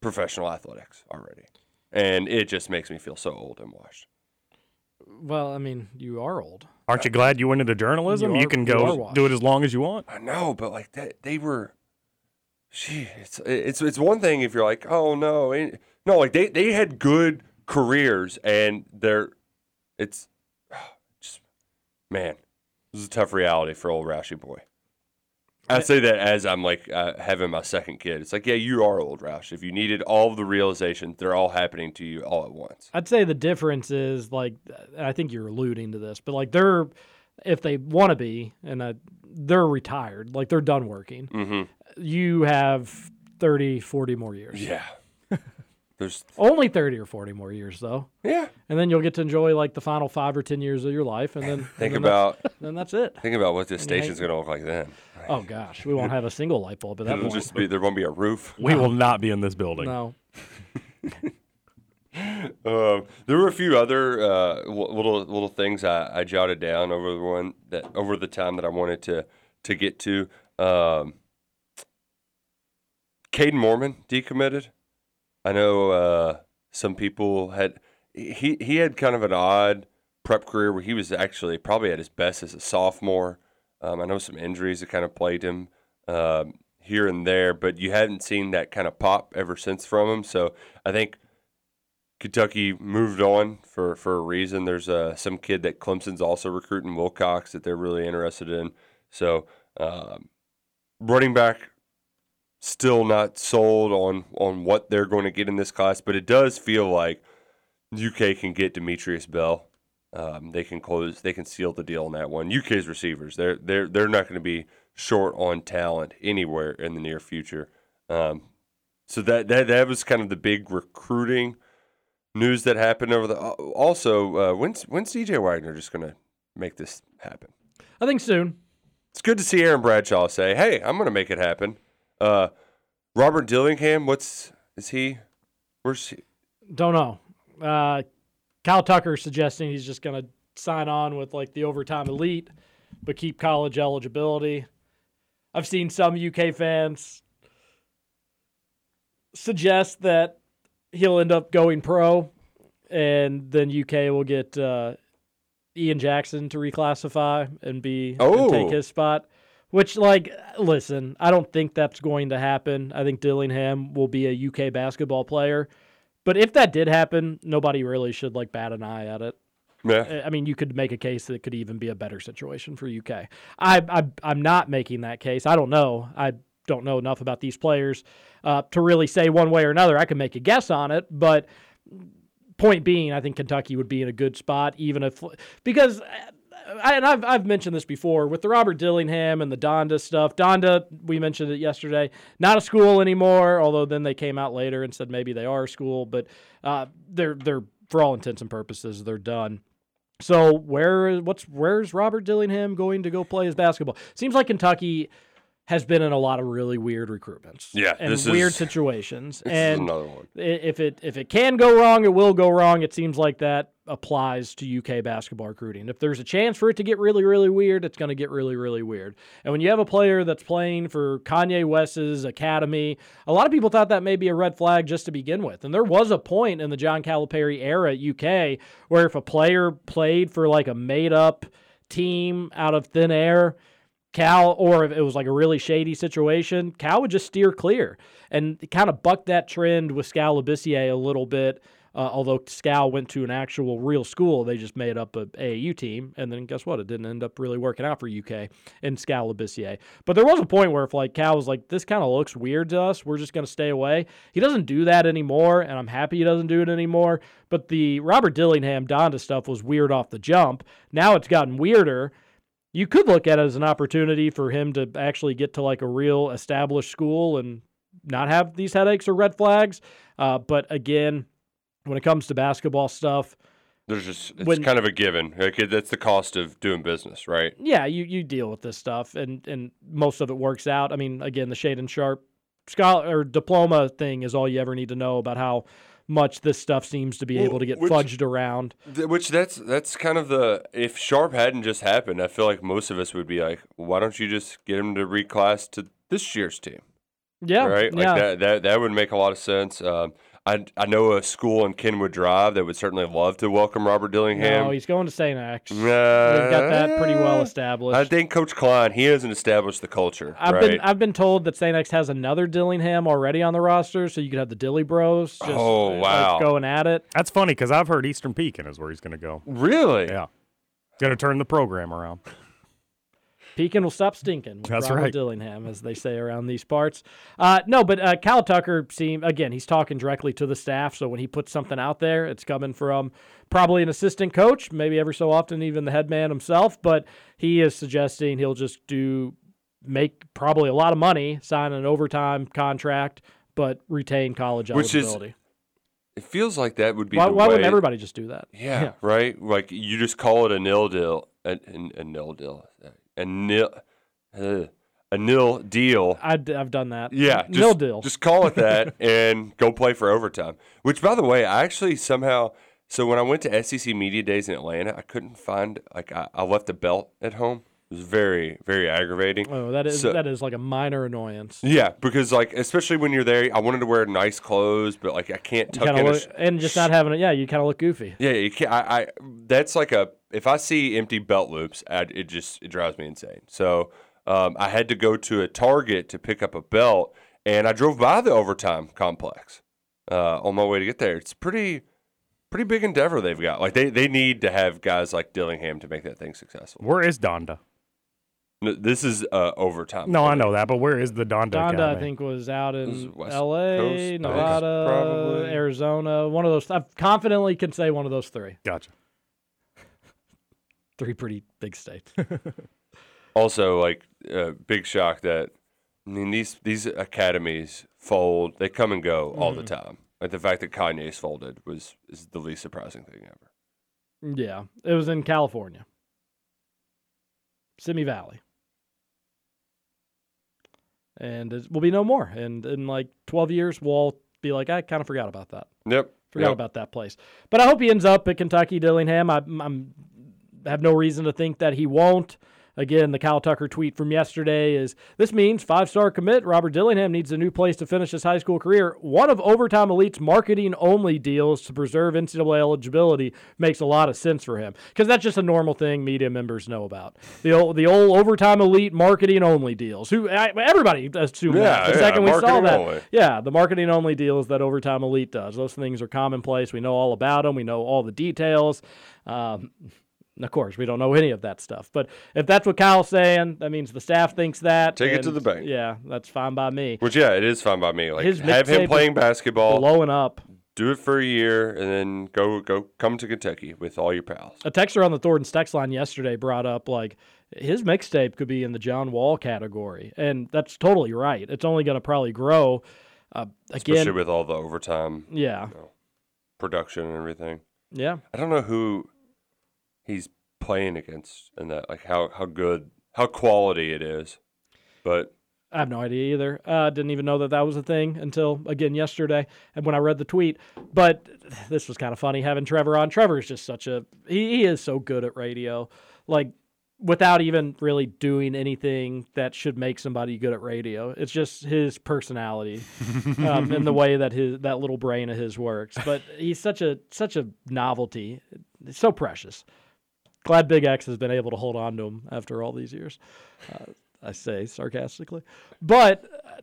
professional athletics already, and it just makes me feel so old and washed. Well, I mean, you are old. Aren't you glad you went into journalism? You You, are- can you are go washed. do it as long as you want. I know, but like that, they were. Gee, it's it's it's one thing if you're like, oh no, eh," no, like they they had good careers and they're, it's, just man, this is a tough reality for old Roushy boy. I say that as I'm like uh, having my second kid. It's like, yeah, you are old Roush. If you needed all the realizations, they're all happening to you all at once. I'd say the difference is like I think you're alluding to this, but like they're if they want to be and uh, they're retired, like they're done working. Mm-hmm. You have 30, 40 more years. Yeah. There's Only 30 or 40 more years though. Yeah. And then you'll get to enjoy like the final 5 or 10 years of your life and then Think and then that's- about- then that's it. think about what this And station's gonna look like then. Oh gosh, we won't have a single light bulb at that It'll point. just be there won't be a roof. We will not be in this building. No. Um, there were a few other uh, l- little little things I, I jotted down over the one that over the time that I wanted to to get to. Um, Caden Mormon decommitted. I know uh, some people had he he had kind of an odd prep career where he was actually probably at his best as a sophomore. Um, I know some injuries that kind of plagued him um, here and there, but you hadn't seen that kind of pop ever since from him. So I think Kentucky moved on for, for a reason. There's uh, some kid that Clemson's also recruiting, Wilcox, that they're really interested in. So um, running back, still not sold on on what they're going to get in this class, but it does feel like UK can get Demetrius Bell. Um, they can close, they can seal the deal on that one. UK's receivers, they're they're they're not going to be short on talent anywhere in the near future. Um, so that that that was kind of the big recruiting news that happened over the. Also, uh, when's when's DJ Wagner just going to make this happen? I think soon. It's good to see Aaron Bradshaw say, "Hey, I'm going to make it happen." Uh, Robert Dillingham, what's is he? Where's he? Don't know. Uh, Kyle Tucker suggesting he's just going to sign on with like the overtime elite, but keep college eligibility. I've seen some UK fans suggest that he'll end up going pro, and then UK will get uh, Ian Jackson to reclassify and be and take Oh. his spot. Which, like, listen, I don't think that's going to happen. I think Dillingham will be a UK basketball player. But if that did happen, nobody really should like bat an eye at it. Yeah. I mean, you could make a case that it could even be a better situation for UK. I, I I'm not making that case. I don't know. I don't know enough about these players uh, to really say one way or another. I can make a guess on it, but point being, I think Kentucky would be in a good spot, even if because I, and I've I've mentioned this before with the Robert Dillingham and the Donda stuff. Donda, we mentioned it yesterday, not a school anymore. Although then they came out later and said maybe they are a school, but uh, they're they're for all intents and purposes they're done. So where what's where's Robert Dillingham going to go play his basketball? Seems like Kentucky has been in a lot of really weird recruitments. Yeah, and weird is- situations. and another one. if it if it can go wrong, it will go wrong. It seems like that applies to UK basketball recruiting. If there's a chance for it to get really really weird, it's going to get really really weird. And when you have a player that's playing for Kanye West's academy, a lot of people thought that may be a red flag just to begin with. And there was a point in the John Calipari era at UK where if a player played for like a made up team out of thin air, Cal, or if it was like a really shady situation, Cal would just steer clear and kind of buck that trend with Skal a little bit. Uh, although Skal went to an actual real school, they just made up a AAU team, and then guess what? It didn't end up really working out for UK and Skal. But there was a point where if like Cal was like, "This kind of looks weird to us, we're just going to stay away." He doesn't do that anymore, and I'm happy he doesn't do it anymore. But the Robert Dillingham Donda stuff was weird off the jump. Now it's gotten weirder you could look at it as an opportunity for him to actually get to like a real established school and not have these headaches or red flags. Uh, but again, when it comes to basketball stuff, There's just it's When- kind of a given. Like that's the cost of doing business, right? yeah, you, you deal with this stuff and, and most of it works out. I mean, again, the Shaedon Sharpe scholar or diploma thing is all you ever need to know about how much this stuff seems to be Well, able to get which- fudged around. Th- Which that's that's kind of the if Sharpe hadn't just happened, I feel like most of us would be like, why don't you just get him to reclass to this year's team? Yeah, right. Like yeah. that that that would make a lot of sense. Um, I I know a school in Kenwood Drive that would certainly love to welcome Robert Dillingham. No, he's going to St. X. They've got that pretty well established. I think Coach Klein he hasn't established the culture. I've right? been I've been told that St. X has another Dillingham already on the roster, so you could have the Dilly Bros. Just, Oh, uh, like, wow. going at it. That's funny because I've heard Eastern Pekin is where he's going to go. really. Yeah, going to turn the program around. Pekin will stop stinking. With That's Robert right. Dillingham, as they say around these parts. Uh, no, but uh, Kyle Tucker seem again. He's talking directly to the staff, so when he puts something out there, it's coming from probably an assistant coach, maybe every so often even the head man himself. But he is suggesting he'll just do make probably a lot of money, sign an overtime contract, but retain college Which is eligibility. It feels like that would be why the why way. wouldn't everybody just do that? Yeah, right. Like you just call it a nil deal, a, a, a nil deal, a nil, uh, a nil deal. I, have done that. Yeah, just, nil deal. Just call it that and go play for overtime. Which, by the way, I actually somehow. So when I went to SEC Media Days in Atlanta, I couldn't find like I, I left a belt at home. It was very very aggravating. Oh, that is So- that is like a minor annoyance. Yeah, because like especially when you're there, I wanted to wear nice clothes, but like I can't You tuck in a look, sh- and just not having it. Yeah, you kind of look goofy. Yeah, you can't. I, I that's like a if I see empty belt loops, I, it just it drives me insane. So um, I had to go to a Target to pick up a belt, and I drove by the overtime complex uh, on my way to get there. It's pretty pretty big endeavor they've got. Like they they need to have guys like Dillingham to make that thing successful. Where is Donda? No, this is uh, overtime. No, I know that, but where is the Donda? Donda, I think, was out in is West L.A., Coast, Nevada, probably. Arizona. One of those. I confidently can say one of those three. Gotcha. Three pretty big states. Also, like uh, big shock that I mean these these academies fold. They come and go all the time. Like the fact that Kanye's folded was is the least surprising thing ever. yeah, it was in California, Simi Valley, and it will be no more. And in like twelve years, we'll all be like, I kind of forgot about that. Yep. Forgot yep. about that place. But I hope he ends up at Kentucky Dillingham. I I'm, have no reason to think that he won't. Again, the Kyle Tucker tweet from yesterday is this means five star commit Robert Dillingham needs a new place to finish his high school career. One of Overtime Elite's marketing only deals to preserve NCAA eligibility makes a lot of sense for him because that's just a normal thing media members know about. The old, the old Overtime Elite marketing only deals. Who I, everybody assumed that Yeah, the yeah, second we saw that. only. Yeah, the marketing only deals that Overtime Elite does. Those things are commonplace. We know all about them. We know all the details. Um, of course, we don't know any of that stuff. But if that's what Kyle's saying, that means the staff thinks that. Take it to the bank. Yeah, that's fine by me. Which yeah, it is fine by me. Like His have him playing basketball. Blowing up. do it for a year and then go go come to Kentucky with all your pals. A texter on the Thornton's text line yesterday brought up like his mixtape could be in the John Wall category, and that's totally right. It's only going to probably grow. Uh, again, Especially with all the overtime yeah, you know, production and everything. yeah. I don't know who he's playing against and that like how how good how quality it is. But I have no idea either. Uh, didn't even know that that was a thing until again yesterday, and when I read the tweet. But this was kind of funny having Trevor on. Trevor is just such a he, he is so good at radio, like without even really doing anything that should make somebody good at radio. It's just his personality um, and the way that his that little brain of his works. But he's such a such a novelty, It's so precious. Glad Big X has been able to hold on to him after all these years. Uh, I say sarcastically, but uh,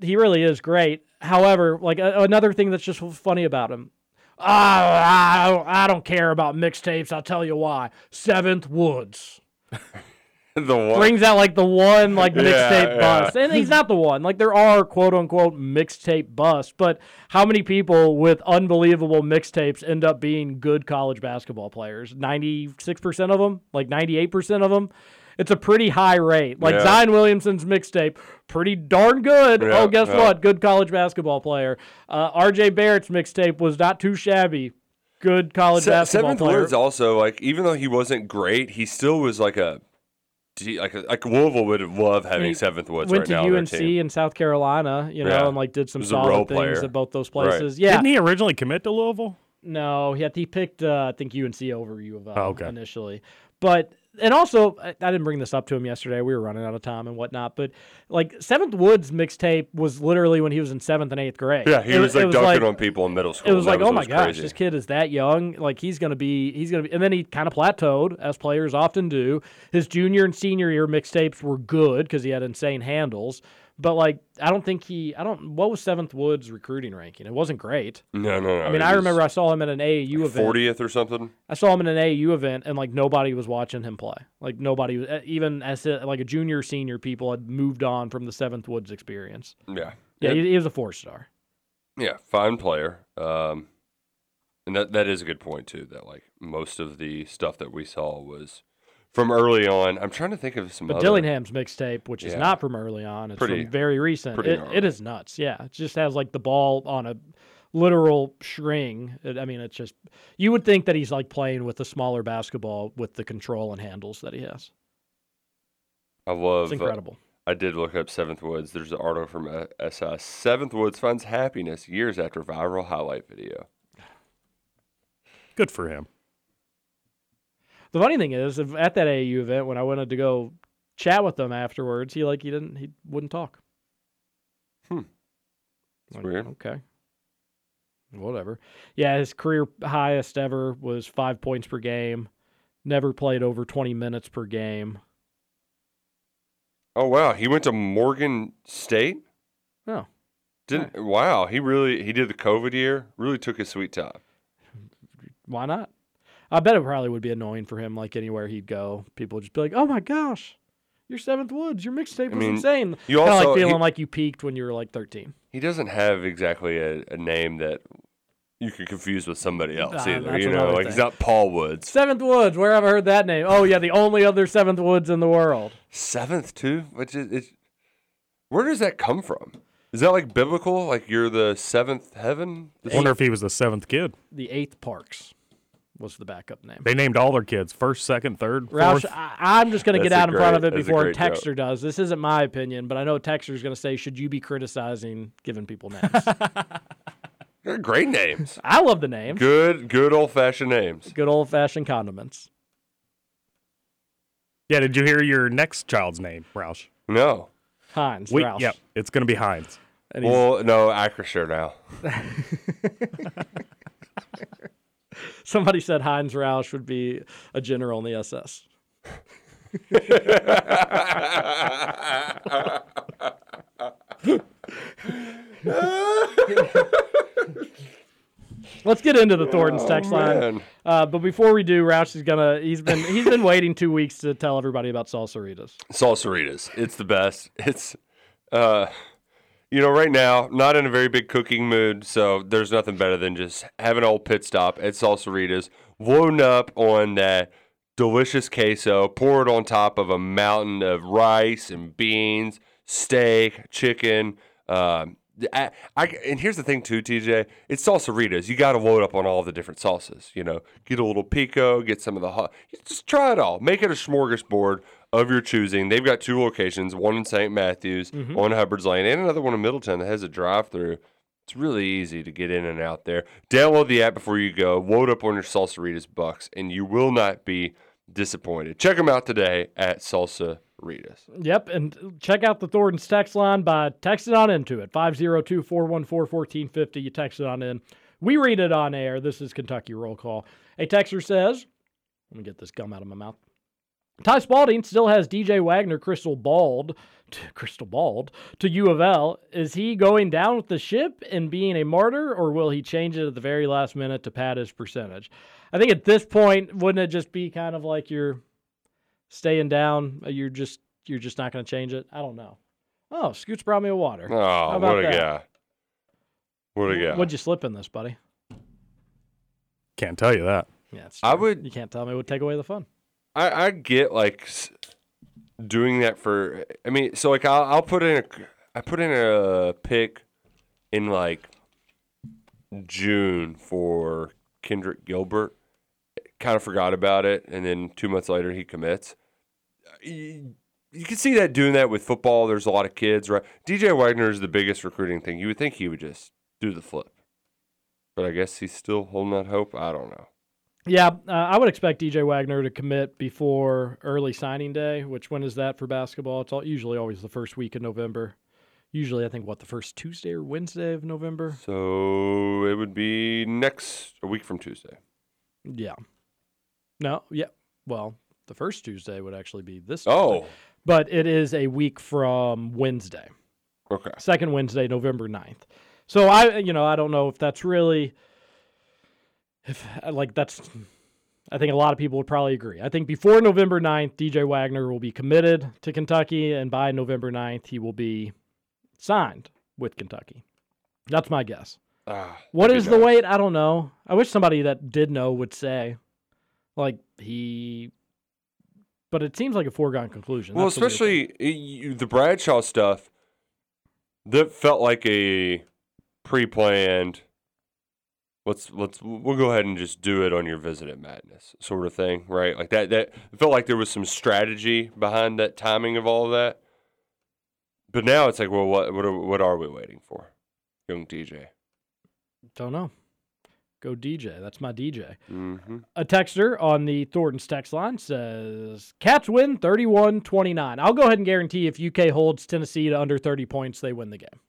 he really is great. However, like a, another thing that's just funny about him. I, I don't care about mixtapes. I'll tell you why. Seventh Woods the one brings out like the one like mixtape yeah. bust, and he's not the one. Like there are quote unquote mixtape busts, but how many people with unbelievable mixtapes end up being good college basketball players? Ninety six percent of them, like ninety eight percent of them. It's a pretty high rate. Like Yeah. Zion Williamson's mixtape, pretty darn good. Yeah, oh, guess yeah. what? Good college basketball player. Uh, R.J. Barrett's mixtape was not too shabby. Good college Se- basketball Seventh player. Woods also like even though he wasn't great, he still was like a like a, like Louisville would love having he Seventh Woods went right to now. on their UNC team. in South Carolina, you know, Yeah. and like did some Was a role solid things player. at both those Right. places. Yeah, Didn't he originally commit to Louisville? no, he had he picked uh, I think UNC over U of L Oh, okay. initially, but and also I, I didn't bring this up to him yesterday. We were running out of time and whatnot, but like Seventh Woods mixtape was literally when he was in seventh and eighth grade. Yeah, he It was it like dunking on people in middle school. It was like, oh my was gosh, crazy. this kid is that young. Like he's gonna be, he's gonna be, and then he kind of plateaued as players often do. His junior and senior year mixtapes were good because he had insane handles. But like, I don't think he, I don't. What was Seventh Woods recruiting ranking? It wasn't great. No, no, no. I mean, I remember I saw him at an AAU event. fortieth or something. I saw him in an AAU event, and like nobody was watching him play. Like nobody, was- even as a, like a junior, senior, people had moved on from the Seventh Woods experience. Yeah, Yeah, he, he was a four star. Yeah, fine player. Um, and that that is a good point too. That like most of the stuff that we saw was from early on. I'm trying to think of some. But other, Dillingham's mixtape, which is Yeah. not from early on, it's Pretty- from very recent. pretty It, it is nuts. Yeah, it just has like the ball on a literal string. It- I mean, it's just you would think that he's like playing with a smaller basketball with the control and handles that he has. I love. It's uh, incredible. I did look up Seventh Woods. There's an article from uh, SI. Seventh Woods finds happiness years after viral highlight video. Good for him. The funny thing is, at that AAU event when I wanted to go chat with him afterwards, he like he didn't he wouldn't talk. Hmm. Like, weird. Okay. Whatever. Yeah, his career highest ever was five points per game. Never played over twenty minutes per game. Oh wow, he went to Morgan State. Oh, Didn't wow? He really he did the COVID year. Really took his sweet time. why not? I bet it probably would be annoying for him. Like anywhere he'd go, people would just be like, "Oh my gosh, your Seventh Woods, your mixtape was mean, insane." you Kinda also- like feeling he- like you peaked when you were like thirteen. He doesn't have exactly a, a name that you could confuse with somebody else Ah, either. You know, another like he's thing. not Paul Woods. Seventh Woods, where have I heard that name? Oh yeah, the only other Seventh Woods in the world. Seventh too, which is it's, where does that come from? Is that like biblical? Like you're the seventh heaven? I wonder if he was the seventh kid. The Eighth Parks was the backup name. They named all their kids first, second, third, Roush, fourth. I, I'm just going to get That's a out in front of it before great joke. Does. This isn't my opinion, but I know Texter's going to say, "Should you be criticizing giving people names?" They're great names. I love the names. Good, good old fashioned names. Good old fashioned condiments. Yeah, did you hear your next child's name, Roush? No. Heinz. We, Roush. yep, it's going to be Heinz. Well, no, Acrisure now. Somebody said Heinz Roush would be a general in the SS. Let's get into the Thornton's text line. Uh, but before we do, Roush is gonna. He's been he's been waiting two weeks to tell everybody about Salsaritas. Salsaritas. It's the best. It's uh you know, right now, not in a very big cooking mood, so there's nothing better than just having an old pit stop at Salsaritas, loading up on that delicious queso, pour it on top of a mountain of rice and beans, steak, chicken. Um, I, I, and here's the thing too, TJ. It's salsaritas. You got to load up on all the different sauces. You know, get a little pico, get some of the hot. Just try it all. Make it a smorgasbord of your choosing. They've got two locations: one in St. Matthews, Mhm. on Hubbard's Lane, and another one in Middletown that has a drive-through. It's really easy to get in and out there. Download the app before you go. Load up on your Salsaritas bucks, and you will not be disappointed. Check them out today at Salsa Ritas. Yep, and check out the Thornton's text line by texting on into it 502 414 1450. You text it on in. We read it on air. This is Kentucky Roll Call. A texter says, let me get this gum out of my mouth. Ty Spalding still has DJ Wagner crystal balled, crystal balled to U of L. Is he going down with the ship and being a martyr, or will he change it at the very last minute to pad his percentage? I think at this point, wouldn't it just be kind of like you're staying down? Uh, you're just you're just not going to change it. I don't know. Oh, Scoots brought me a water. Oh, How about what a that? guy. What a guy. What'd you slip in this, buddy? Can't tell you that. Yeah, it's I would- You can't tell me it would take away the fun. I, I get like doing that for. I mean, so like I'll, I'll put in a I put in a pick in like June for Kendrick Gilbert. Kind of forgot about it, and then two months later he commits. You, you can see that doing that with football. There's a lot of kids, right? DJ Wagner is the biggest recruiting thing. You would think he would just do the flip, but I guess he's still holding that hope. I don't know. Yeah, uh, I would expect DJ Wagner to commit before early signing day. Which when is that for basketball? It's all, usually always the first week of November. Usually, I think what the first Tuesday or Wednesday of November. So it would be next a week from Tuesday. Yeah. No. Yeah. Well, the first Tuesday would actually be this. Oh. Tuesday. But it is a week from Wednesday. Okay. Second Wednesday, November 9th. So I, you know, I don't know if that's really, if like that's, I think a lot of people would probably agree. I think before November 9th, DJ Wagner will be committed to Kentucky, and by November 9th, he will be signed with Kentucky. That's my guess. Ah, What is the wait? I don't know. I wish somebody that did know would say, like he. But it seems like a foregone conclusion. Well, That's the especially you- the Bradshaw stuff that felt like a pre-planned. Let's let's we'll go ahead and just do it on your visit at Madness sort of thing, right? Like that. That it felt like there was some strategy behind that timing of all of that. But now it's like, well, what what are, what are we waiting for, young DJ? Don't know. Go DJ. That's my DJ. Mm-hmm. A texter on the Thornton's text line says Cats win 31 29. I'll go ahead and guarantee if UK holds Tennessee to under 30 points, they win the game.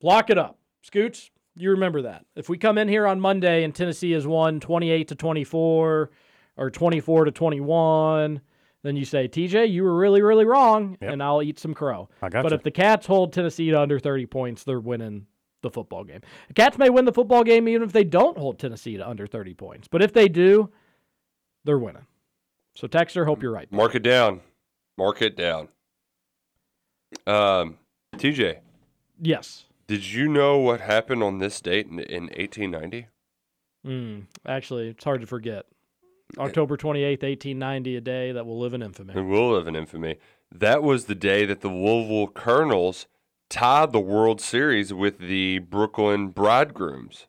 block it up. Scoots, you remember that. If we come in here on Monday and Tennessee has won 28 to 24 or 24 to 21, then you say, TJ, you were really, really wrong, and I'll eat some crow. I got But you. if the Cats hold Tennessee to under 30 points, they're winning the football game. The Cats may win the football game even if they don't hold Tennessee to under 30 points. But if they do, they're winning. So, Texter, hope you're right. Mark it down. Mark it down. Um, TJ, Yes. Did you know what happened on this date in, in 1890? Mm, actually, it's hard to forget. October 28th, 1890, a day that will live in infamy. It will live in infamy. That was the day that the Louisville Colonels tied the World Series with the Brooklyn Bridegrooms,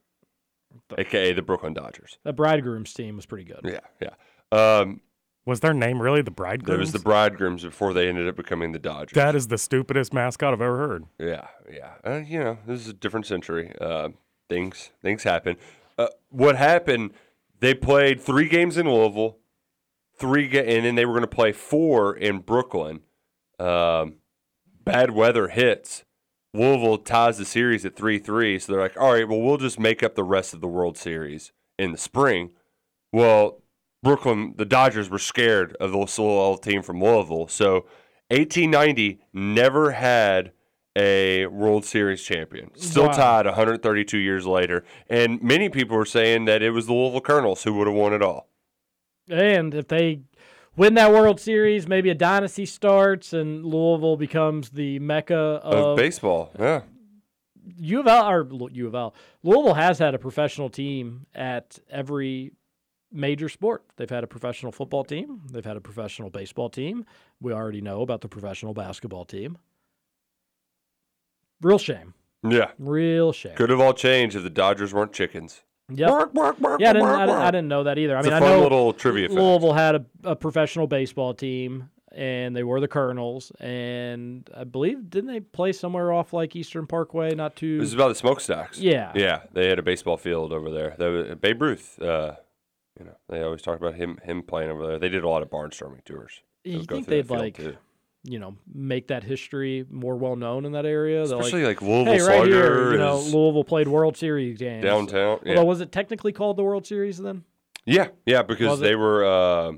aka the Brooklyn Dodgers. The Bridegroom's team was pretty good. Yeah, yeah. Um, Was their name really the bridegrooms? it was the Bridegrooms before they ended up becoming the Dodgers. That is the stupidest mascot I've ever heard. Yeah, yeah. Uh, you know, this is a different century. Uh, things things happen. Uh, what happened? They played three games in Louisville, three, ga- and then they were going to play four in Brooklyn. Um, bad weather hits. Louisville ties the series at three three. So they're like, all right, well, we'll just make up the rest of the World Series in the spring. Well, Brooklyn, the Dodgers were scared of the little team from Louisville. So 1890 never had a World Series champion. Still Wow. tied 132 years later. And many people were saying that it was the Louisville Colonels who would have won it all. And if they win that World Series, maybe a dynasty starts, and Louisville becomes the mecca Of of baseball, yeah. U of L or U of L. Louisville has had a professional team at every major sport. They've had a professional football team. They've had a professional baseball team. We already know about the professional basketball team. Real shame. Yeah. Real shame. Could have all changed if the Dodgers weren't chickens. Yep. Bark, bark, bark, yeah, I didn't, I, didn't, I didn't know that either. I It's mean, a I fun know little trivia fact. Louisville had a, a professional baseball team, and they were the Colonels. And I believe didn't they play somewhere off like Eastern Parkway? Not too. It was about the smokestacks. Yeah. Yeah. They had a baseball field over there. That was, Babe Ruth, uh, you know, they always talk about him him playing over there. They did a lot of barnstorming tours. You think they'd like, too. you know, make that history more well known in that area? They're Especially, like, Louisville hey, right here, you know, Louisville played World Series games Downtown, yeah. Although, was it technically called the World Series then? Yeah, yeah, because Was it? they were, uh,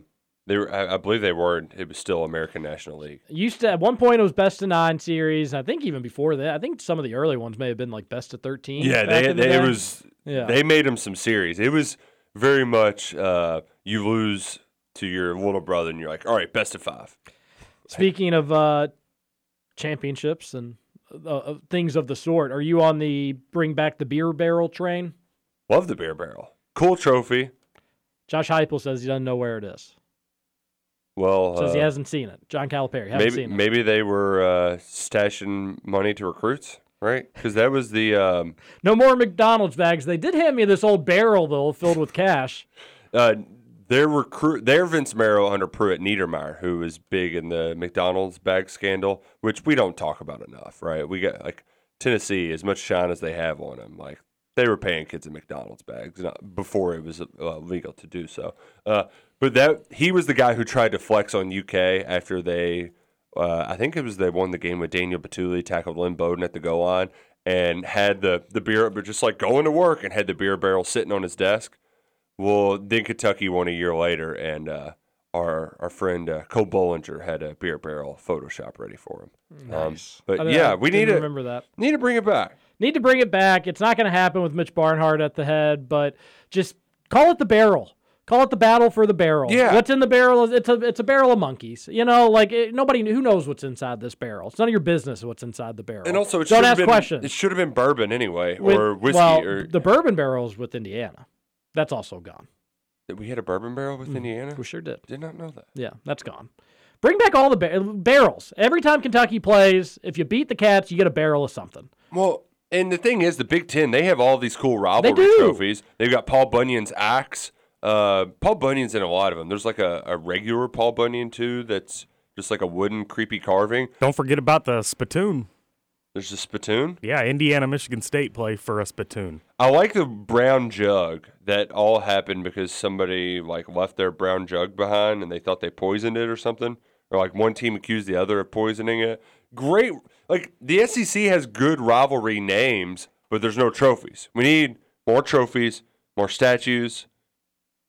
they were. I, I believe they were. It was still American National League. Used to at one point it was best of nine series. I think even before that, I think some of the early ones may have been like best of thirteen. Yeah, they, the they it was. Yeah. They made them some series. It was very much uh, you lose to your little brother, and you're like, all right, best of five. Speaking of uh, championships and uh, things of the sort, are you on the bring back the beer barrel train? Love the beer barrel. Cool trophy. Josh Heupel says he doesn't know where it is. Well, Says he uh, hasn't seen it. John Calipari hasn't maybe seen it. maybe they were uh, stashing money to recruits, right? Because that was the um, No more McDonald's bags. They did hand me this old barrel though, filled with cash. uh, their recruit, their Vince Marrow under Pruitt Niedermeyer, who was big in the McDonald's bag scandal, which we don't talk about enough, right? We got like Tennessee, as much shine as they have on them, like they were paying kids in McDonald's bags not, before it was uh, legal to do so. Uh, but that he was the guy who tried to flex on UK after they, uh, I think it was they won the game with Daniel Bituli tackled Lynn Bowden at the go line and had the the beer, but just like going to work and had the beer barrel sitting on his desk. Well, then Kentucky won a year later, and uh, our our friend uh, Cole Bollinger had a beer barrel Photoshop ready for him. Um, but I- yeah, I we need to remember that. Need to bring it back. Need to bring it back. It's not going to happen with Mitch Barnhart at the head, but just call it the barrel. Call it the battle for the barrel. Yeah. What's in the barrel? is It's a it's a barrel of monkeys. You know, like it, nobody who knows what's inside this barrel. It's none of your business what's inside the barrel. And also, it don't should have ask been questions. it should have been bourbon anyway, With- or whiskey, well, or the bourbon barrels with Indiana. That's also gone. we had a bourbon barrel with mm-hmm. Indiana. We sure did. Did not know that. Yeah, that's gone. Bring back all the bar- barrels. Every time Kentucky plays, if you beat the Cats, you get a barrel of something. Well, and the thing is, the Big Ten they have all these cool rivalry do. trophies. They've got Paul Bunyan's axe. Uh, Paul Bunyan's in a lot of them. There's like a, a regular Paul Bunyan too. That's just like a wooden creepy carving. Don't forget about the spittoon. There's a spittoon. Yeah, Indiana, Michigan State play for a spittoon. I like the brown jug. That all happened because somebody like left their brown jug behind and they thought they poisoned it or something. Or like one team accused the other of poisoning it. Great. Like the SEC has good rivalry names, but there's no trophies. We need more trophies, more statues,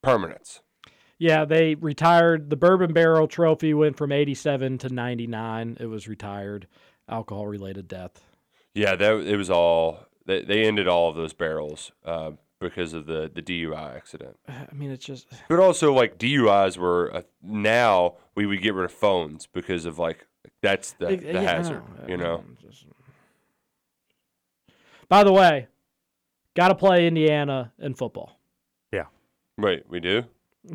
permanence. Yeah, they retired the Bourbon Barrel Trophy went from 87 to 99. It was retired. Alcohol related death. Yeah, that it was all. They, they ended all of those barrels uh, because of the the DUI accident. I mean, it's just But also, like DUIs were uh, now we would get rid of phones because of like that's the, the yeah, hazard, know. you know. By the way, got to play Indiana in football. Yeah. Wait, we do?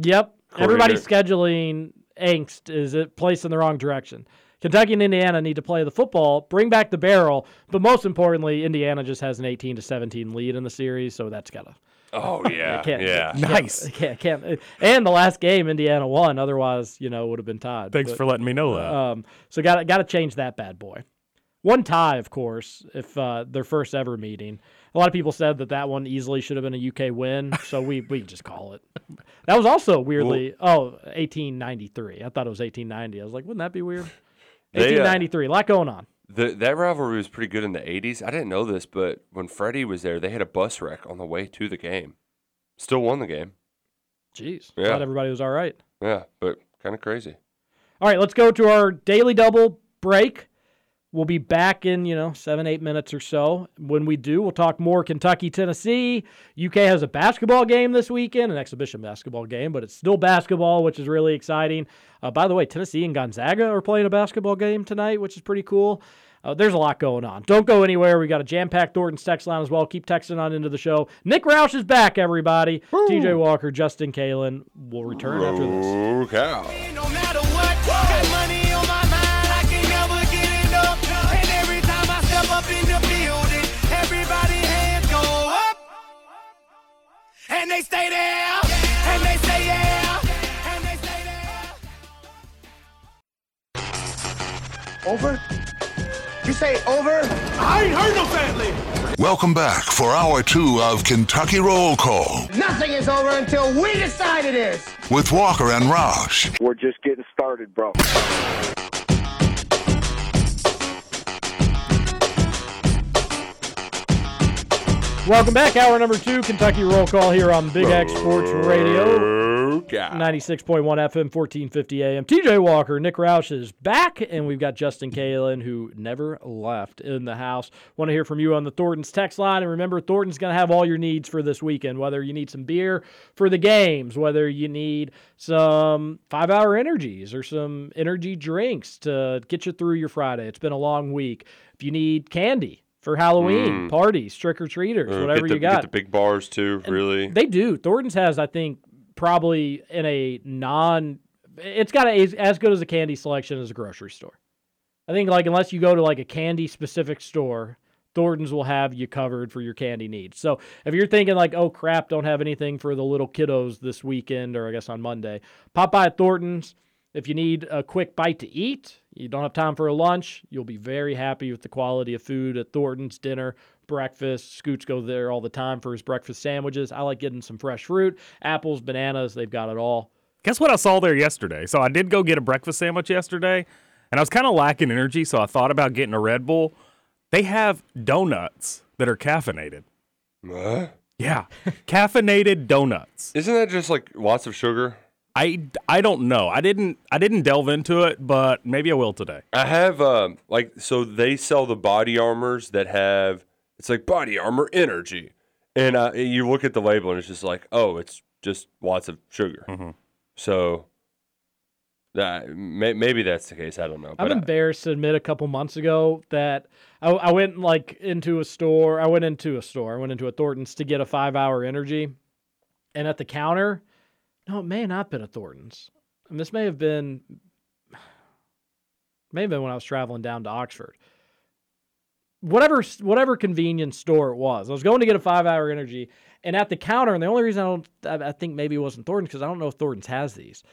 Yep. According Everybody's to- scheduling angst is it placed in the wrong direction. Kentucky and Indiana need to play the football, bring back the barrel, but most importantly, Indiana just has an 18 to 17 lead in the series, so that's gotta. Oh yeah, can't- yeah. can't- Nice. Can't, can't, and the last game, Indiana won. Otherwise, you know, would have been tied. Thanks But- for letting me know that. Um, so got got to change that bad boy. One tie, of course, if uh, their first ever meeting. A lot of people said that that one easily should have been a UK win, so we we can just call it. That was also weirdly oh 1893. I thought it was 1890. I was like, wouldn't that be weird? They, uh, 1893. a lot going on. The, that rivalry was pretty good in the '80s. I didn't know this, but when Freddie was there, they had a bus wreck on the way to the game. Still won the game. Jeez, Yeah. thought everybody was all right. Yeah, but kind of crazy. All right, let's go to our daily double break. We'll be back in, you know, seven, eight minutes or so. When we do, we'll talk more Kentucky, Tennessee. UK has a basketball game this weekend, an exhibition basketball game, but it's still basketball, which is really exciting. Uh, by the way, Tennessee and Gonzaga are playing a basketball game tonight, which is pretty cool. Uh, there's a lot going on. Don't go anywhere. We got a jam-packed Thornton's text line as well. Keep texting on into the show. Nick Roush is back, everybody. TJ Walker, Justin Kalen will return after this. Oh, cow. And they stay there, and they say yeah, and they stay there. Over? You say over? I ain't heard no family. Welcome back for hour two of Kentucky Roll Call Nothing is over until we decide it is. with Walker and Roush. We're just getting started, bro. Welcome back. Hour number two, Kentucky Roll Call here on Big X Sports Radio. 96.1 FM, 1450 AM. TJ Walker, Nick Roush is back, and we've got Justin Kalen, who never left in the house. Want to hear from you on the Thornton's text line. And remember, Thornton's going to have all your needs for this weekend, whether you need some beer for the games, whether you need some five hour energies or some energy drinks to get you through your Friday. It's been a long week. If you need candy, for Halloween Mm. parties, trick or treaters, Uh, whatever the, you got. Get the big bars too, really. They do. Thornton's has, I think, probably in a non. It's got a, as good as a candy selection as a grocery store. I think, like, unless you go to like a candy specific store, Thornton's will have you covered for your candy needs. So if you're thinking like, oh crap, don't have anything for the little kiddos this weekend, or I guess on Monday, pop by at Thornton's. If you need a quick bite to eat, you don't have time for a lunch, you'll be very happy with the quality of food at Thornton's dinner, breakfast. Scoots go there all the time for his breakfast sandwiches. I like getting some fresh fruit, apples, bananas, they've got it all. Guess what I saw there yesterday? So I did go get a breakfast sandwich yesterday, and I was kind of lacking energy, so I thought about getting a Red Bull. They have donuts that are caffeinated. What? Yeah, caffeinated donuts. Isn't that just like lots of sugar? I, I don't know. I didn't I didn't delve into it, but maybe I will today. I have um like so they sell the body armors that have it's like body armor energy, and uh, you look at the label and it's just like oh it's just lots of sugar. Mm-hmm. So that may, maybe that's the case. I don't know. I'm But I- embarrassed to admit a couple months ago that I, I went like into a store. I went into a store. I went into a Thornton's to get a five hour energy. And at the counter, no, it may not have been a Thornton's. And this may have been, may have been when I was traveling down to Oxford. Whatever, whatever convenience store it was, I was going to get a five hour energy. And at the counter, and the only reason I don't, I think maybe it wasn't Thornton's because I don't know if Thornton's has these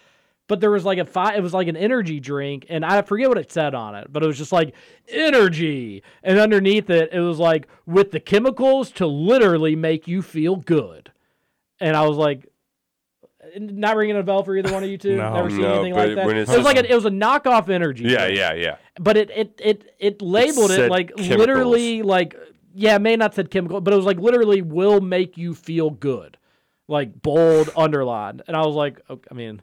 but there was like a five, it was like an energy drink, and I forget what it said on it, but it was just like energy, and underneath it, it was like with the chemicals to literally make you feel good, and I was like, not ringing a bell for either one of you two. No. Never seen No, anything like that. It was like a, it was a knockoff energy. yeah, drink. yeah, yeah. But it it it it labeled it, said like chemicals. literally like yeah, it may not said chemical, but it was like literally will make you feel good, like bold underlined, and I was like, okay, I mean,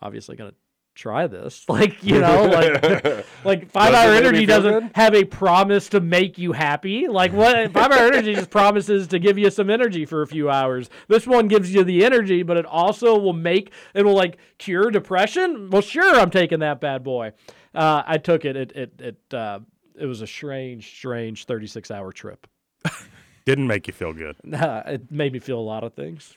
obviously gonna try this, like you know, like like five Does hour energy doesn't good? have a promise to make you happy. Like what five hour energy just promises to give you some energy for a few hours. This one gives you the energy, but it also will make it will like cure depression. Well, sure, I'm taking that bad boy. Uh, I took it. It it it uh, it was a strange, strange 36 hour trip. Didn't make you feel good. Nah, it made me feel a lot of things.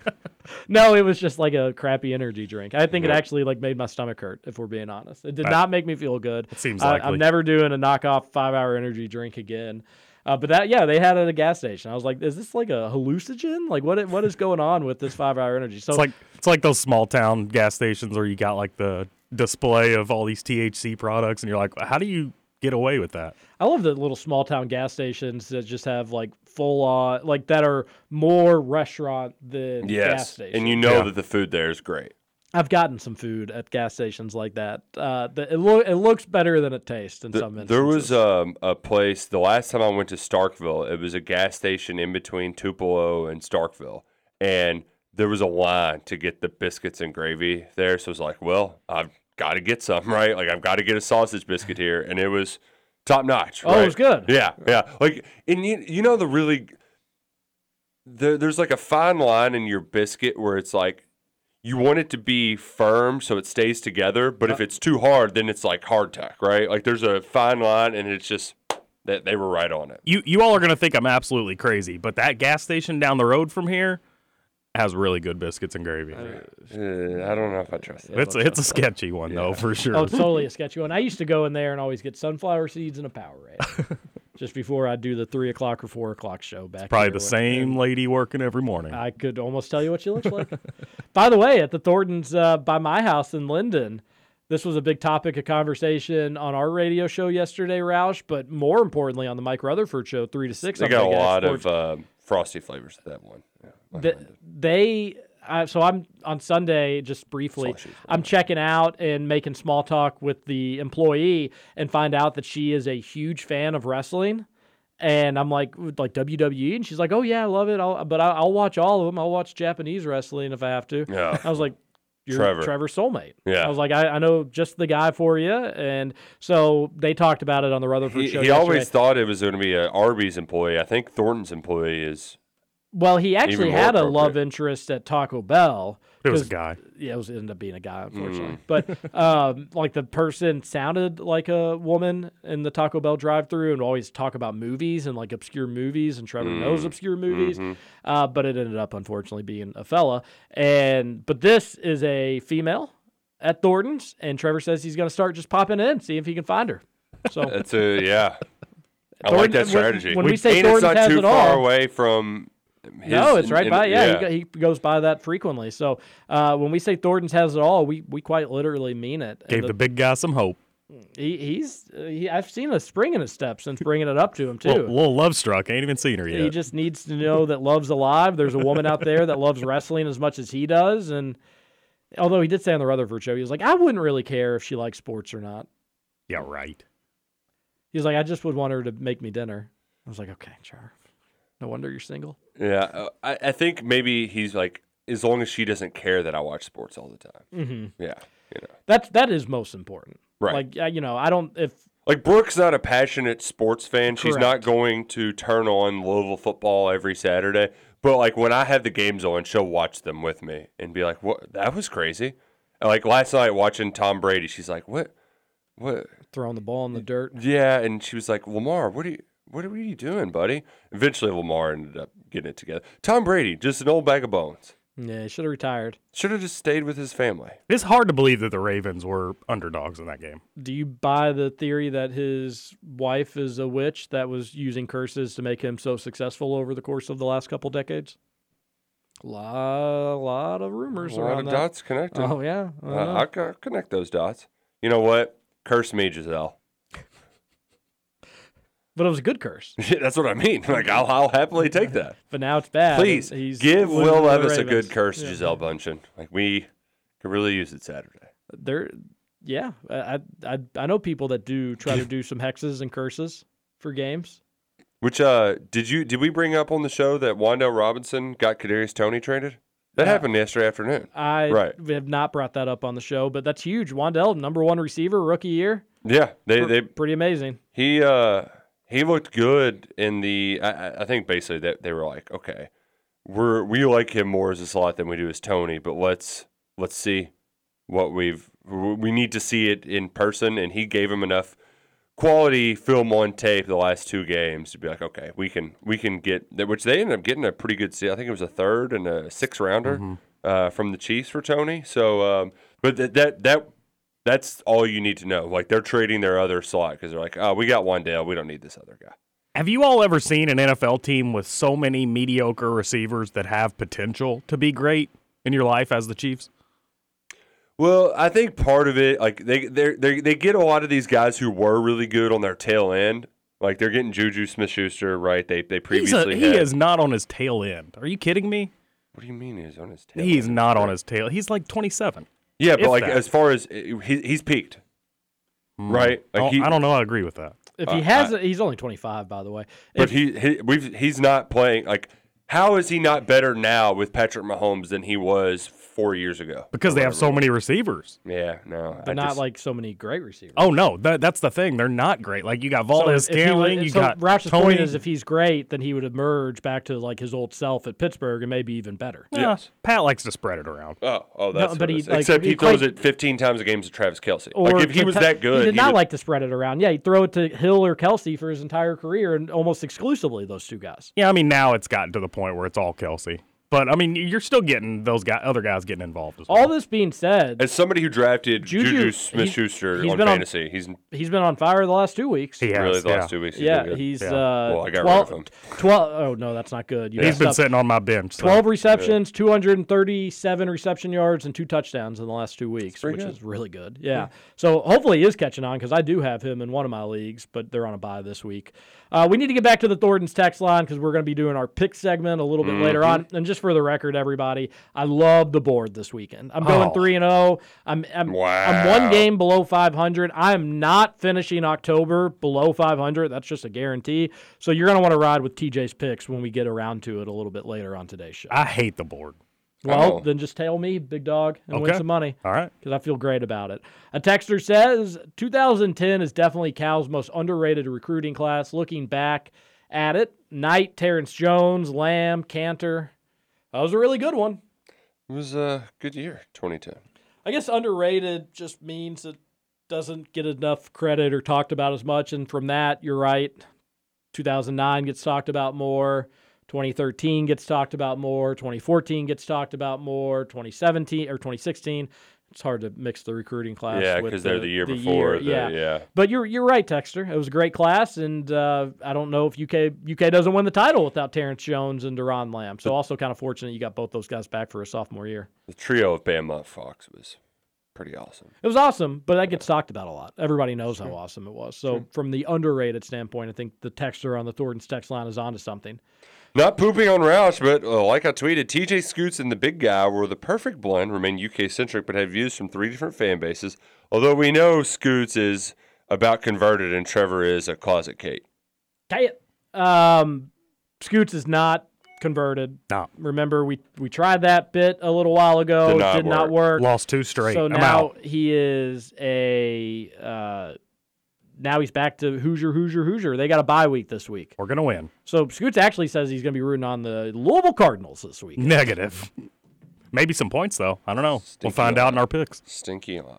no, it was just like a crappy energy drink. I think it actually like made my stomach hurt. If we're being honest, it did not make me feel good. It seems likely. I'm never doing a knockoff five hour energy drink again. Uh, but that, yeah, they had it at a gas station. I was like, is this like a hallucinogen? Like, what? What is going on with this five hour energy? So it's like it's like those small town gas stations where you got like the display of all these THC products, and you're like, how do you get away with that? I love the little small town gas stations that just have like full on, like that are more restaurant than gas Yes, stations. and you know that the food there is great. I've gotten some food at gas stations like that. Uh, the, it, lo- it looks better than it tastes in Th- some instances. there was um, a place the last time I went to Starkville. It was a gas station in between Tupelo and Starkville, and there was a line to get the biscuits and gravy there. So I was like, "Well, I've got to get some, right? Like I've got to get a sausage biscuit here." And it was top notch. Oh, it was good. Yeah, yeah. Like, and you you know the really there, there's like a fine line in your biscuit where it's like you want it to be firm so it stays together, but if uh-huh. it's too hard, then it's like hard hardtack, right? Like there's a fine line, and it's just that they were right on it. You you all are gonna think I'm absolutely crazy, but that gas station down the road from here has really good biscuits and gravy. Uh, I don't know if I trust that. it's a, it's a sketchy one though for sure. Oh, it's totally a sketchy one. I used to go in there and always get sunflower seeds and a Powerade just before I'd do the three o'clock or four o'clock show back. Probably here the when- same lady working every morning. I could almost tell you what she looks like. by the way, at the Thorntons uh, by my house in Linden, this was a big topic of conversation on our radio show yesterday, Roush, but more importantly on the Mike Rutherford show, three to six. They got a lot of uh, frosty flavors at that one. Yeah. Th- they I, so I'm on Sunday just briefly. I'm checking out and making small talk with the employee and find out that she is a huge fan of wrestling. And I'm like, like WWE, and she's like, "Oh yeah, I love it. I'll, but I'll, I'll watch all of them. I'll watch Japanese wrestling if I have to." Yeah. I was like, "You're Trevor. Trevor's soulmate." Yeah. I was like, I, "I know just the guy for you." And so they talked about it on the Rutherford He, show. he always thought it was going to be an Arby's employee. I think Thornton's employee is. Well, he actually had a love interest at Taco Bell. It was a guy. Yeah, it was it ended up being a guy, unfortunately. Mm. But um, like the person sounded like a woman in the Taco Bell drive-through, and always talk about movies and like obscure movies. And Trevor knows Mm. obscure movies, Mhm. uh, but it ended up unfortunately being a fella. And but this is a female at Thornton's, and Trevor says he's going to start just popping in, see if he can find her. So That's a yeah. I Thornton- like that strategy. when we say and it's Thornton's not has too it far all- away from. No, it's right in- by. Yeah, yeah. He, he goes by that frequently. So uh, when we say Thornton's has it all, we we quite literally mean it. Gave the- the big guy some hope. he, he's uh, he, I've seen a spring in his step since bringing it up to him too. Little, little love struck. Ain't even seen her yet. He just needs to know that love's alive. There's a woman out there that loves wrestling as much as he does. And although he did say on the Rutherford show, he was like, I wouldn't really care if she likes sports or not. yeah, right. He's like, I just would want her to make me dinner. I was like, okay, sure. No wonder you're single. Yeah, uh, I, I think maybe he's like, as long as she doesn't care that I watch sports all the time. Mhm. Yeah, you know, That's that is most important. Right. Like you know, I don't if like Brooke's not a passionate sports fan. She's not going to turn on Louisville football every Saturday. But like when I have the games on, she'll watch them with me and be like, "What? That was crazy." And, like last night watching Tom Brady, she's like, "What? What?" throwing the ball in the dirt. Yeah, and she was like, "Lamar, what are you?" What are you doing, buddy? Eventually, Lamar ended up getting it together. Tom Brady, just an old bag of bones. Yeah, he should have retired. Should have just stayed with his family. It's hard to believe that the Ravens were underdogs in that game. Do you buy the theory that his wife is a witch that was using curses to make him so successful over the course of the last couple decades? A lot, lot of rumors A lot of that. dots connected. Oh yeah, I Uh, know. I connect those dots. You know what? Curse me, Gisele. But it was a good curse. That's what I mean. Like I'll, I'll happily take that. But now it's bad. Please he's give Will Levis a good curse, Yeah. Gisele Bundchen. Like we could really use it Saturday. There, yeah, I, I I know people that do try to do some hexes and curses for games. Which uh, did you did we bring up on the show that Wan'Dale Robinson got Kadarius Toney traded? That happened yesterday afternoon. I right. have not brought that up on the show, but that's huge. Wan'Dale, number one receiver, rookie year. Yeah, they they pretty amazing. He uh he looked good in the. I, I- think basically that they were like, okay, we're we like him more as a slot than we do as Toney, but let's let's see what we've we need to see it in person, and he gave him enough quality film on tape the last two games to be like, okay, we can we can get that. Which they ended up getting a pretty good. I think it was a third and a six rounder uh, from the Chiefs for Toney. So, um, but that that that that's all you need to know. Like they're trading their other slot because they're like, oh, we got Wan'Dale, we don't need this other guy. Have you all ever seen an NFL team with so many mediocre receivers that have potential to be great in your life as the Chiefs? Well, I think part of it, like they they they they get a lot of these guys who were really good on their tail end. Like they're getting Juju Smith Schuster, right? They they He's a, previously he had- is not on his tail end. Are you kidding me? What do you mean he's on his tail? He's end? not on his tail. He's like 27. Yeah, but If like that. as far as he, he's peaked, right? I Like don't- he, I don't know. I agree with that. If he Uh, has, I- he's only twenty five, by the way. but If- he, he we've he's not playing like How is he not better now with Patrick Mahomes than he was four years ago? because they have so many receivers. Yeah, no, But I not just- like so many great receivers. Oh no, that, that's the thing. They're not great. Like you got Valdes So if he Scantling, would- you so got Roush's Toney. point is if he's great, then he would emerge back to like his old self at Pittsburgh and maybe even better. Yeah, Pat likes to spread it around. Oh, oh, that's but he, like, except he he throws quite- it 15 times a game to Travis Kelce. Or like if he was that good, he did not would- like to spread it around. Yeah, he would throw it to Hill or Kelce for his entire career, and almost exclusively those two guys. Yeah, I mean now it's gotten to the point where it's all Kelce. But I mean, you're still getting those guy, other guys getting involved as well. All this being said, As somebody who drafted Juju- Juju, Smith-Schuster he's on been on- fantasy, he's he's been on fire the last two weeks. He has, really the yeah. last two weeks. he's yeah, been good. he's Yeah. uh, Well, I got rid 12, of him. 12 Oh no, that's not good. You He's messed been up. sitting on my bench. so- 12 receptions, 237 reception yards, and two touchdowns in the last two weeks, which good. is really good. Yeah. So hopefully he is catching on because I do have him in one of my leagues, but they're on a bye this week. Uh, we need to get back to the Thornton's text line because we're going to be doing our pick segment a little bit later Mm-hmm. on. And just for the record, everybody, I love the board this weekend. I'm going Oh. three and zero. I'm I'm, I'm one game below 500. I am not finishing October below 500. That's just a guarantee. So you're going to want to ride with TJ's picks when we get around to it a little bit later on today's show. I hate the board. Well, Oh. then just tell me, big dog, and win some money. All right. Because I feel great about it. A texter says 2010 is definitely Cal's most underrated recruiting class. Looking back at it, Knight, Terrence Jones, Lamb, Kanter. That was a really good one. It was a good year, 2010. I guess underrated just means it doesn't get enough credit or talked about as much. And from that, you're right. 2009 gets talked about more. 2013 gets talked about more. 2014 gets talked about more. 2017 or 2016. It's hard to mix the recruiting class. Yeah, with 'cause they're the year before the- yeah. yeah. But you're you're right, Texter. It was a great class, and uh, I don't know if UK UK doesn't win the title without Terrence Jones and Doron Lamb. So also kind of fortunate you got both those guys back for a sophomore year. The trio of Bama Fox was pretty awesome. It was awesome, but that gets talked about a lot. Everybody knows how awesome it was. So, from the underrated standpoint, I think the texter on the Thornton's text line is onto something. Not pooping on Roush, but uh, like I tweeted, TJ Scoots and the big guy were the perfect blend, remain UK centric, but have views from three different fan bases. Although we know Scoots is about converted and Trevor is a closet Kate. Tell it. Um, Scoots is not converted. No. Remember, we we tried that bit a little while ago. Did not Did not work. Lost two straight. So I'm now out. he is a. Uh, now he's back to Hoosier, Hoosier, Hoosier. They got a bye week this week. We're gonna win. So Scoots actually says he's going to be rooting on the Louisville Cardinals this week. Negative. Maybe some points though. I don't know. we'll Stinky find out in our picks. Stinky line.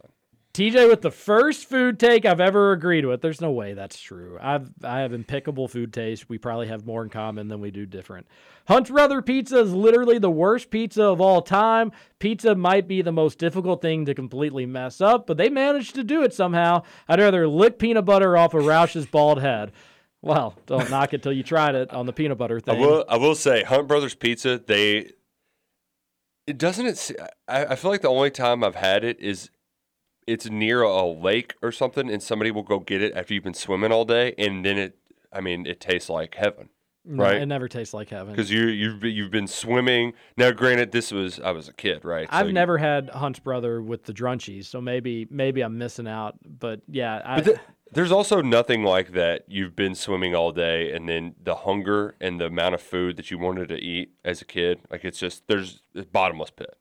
TJ with the first food take I've ever agreed with. There's no way that's true. I've I have impeccable food taste. We probably have more in common than we do different. Hunt's Brother Pizza is literally the worst pizza of all time. Pizza might be the most difficult thing to completely mess up, but they managed to do it somehow. I'd rather lick peanut butter off of Roush's bald head. Well, don't knock it till you tried it on the peanut butter thing. I will. I will say, Hunt Brothers Pizza. They. It doesn't. It. I feel like the only time I've had it is, it's near a lake or something, and somebody will go get it after you've been swimming all day, and then it. I mean, it tastes like heaven, No, right? It never tastes like heaven. Because you you've been- you've been swimming. Now, granted, this was I was a kid, right? So I've you- never had Hunt's Brother with the drunchies, so maybe maybe I'm missing out. But yeah, I, But th- there's also nothing like that. You've been swimming all day, and then the hunger and the amount of food that you wanted to eat as a kid, like it's just there's it's bottomless pit.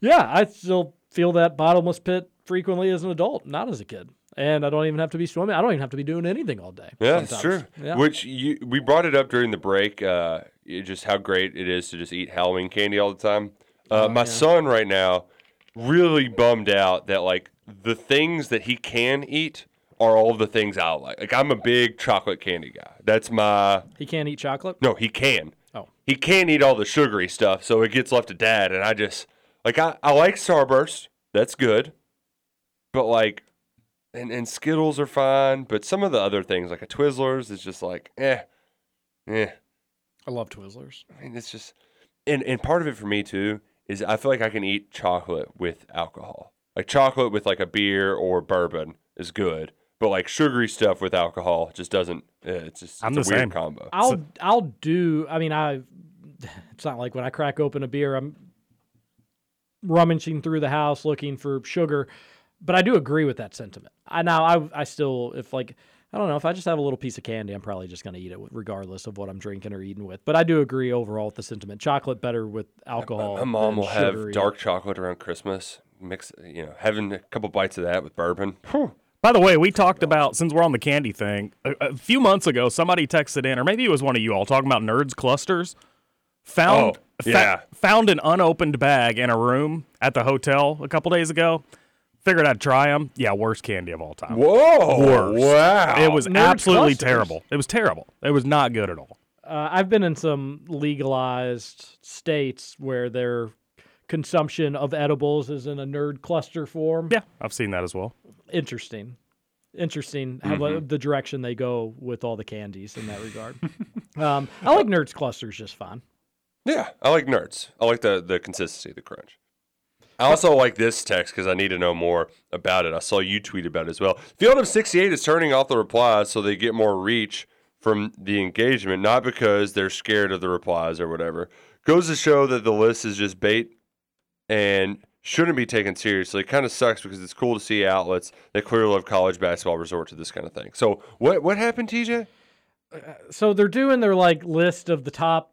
Yeah, I still feel that bottomless pit frequently as an adult, not as a kid. And I don't even have to be swimming. I don't even have to be doing anything all day. Yeah, sometimes. true. Yeah. Which you we brought it up during the break. Uh, just how great it is to just eat Halloween candy all the time. Uh, Oh, my yeah. son right now really bummed out that like the things that he can eat are all the things I like. Like I'm a big chocolate candy guy. That's my he can't eat chocolate. no. He can. Oh. He can't eat all the sugary stuff, so it gets left to dad. And I just like I, I like Starburst. That's good. But like and, and Skittles are fine, but some of the other things like a Twizzlers is just like, eh. Eh. I love Twizzlers. I mean it's just and, and part of it for me too is I feel like I can eat chocolate with alcohol. Like chocolate with like a beer or bourbon is good. But like sugary stuff with alcohol just doesn't eh, it's just I'm it's the a weird same. combo. I'll I'll do. I mean, I. It's not like when I crack open a beer, I'm rummaging through the house looking for sugar. But I do agree with that sentiment. I now I I still if like I don't know. If I just have a little piece of candy, I'm probably just going to eat it, regardless of what I'm drinking or eating with. But I do agree overall with the sentiment. Chocolate better with alcohol. My mom than will have dark chocolate around Christmas. Mix, you know, having a couple bites of that with bourbon. Whew. By the way, we talked about since we're on the candy thing a, a few months ago. Somebody texted in, or maybe it was one of you all talking about nerds clusters. Found Oh, yeah. found an unopened bag in a room at the hotel a couple days ago. Figured I'd try them. Yeah, worst candy of all time. Whoa! Worst. Wow! It was Nerd absolutely clusters. terrible. It was terrible. It was not good at all. Uh, I've been in some legalized states where their consumption of edibles is in a nerd cluster form. Yeah, I've seen that as well. Interesting. Interesting how Mm-hmm. the direction they go with all the candies in that regard. um, I like nerds clusters just fine. Yeah, I like nerds. I like the the consistency, the crunch. I also like this text because I need to know more about it. I saw you tweet about it as well. Field of 68 is turning off the replies so they get more reach from the engagement, not because they're scared of the replies or whatever. Goes to show that the list is just bait and shouldn't be taken seriously. It kind of sucks because it's cool to see outlets that clearly love college basketball resort to this kind of thing. So what what happened, TJ? Uh, so they're doing their like list of the top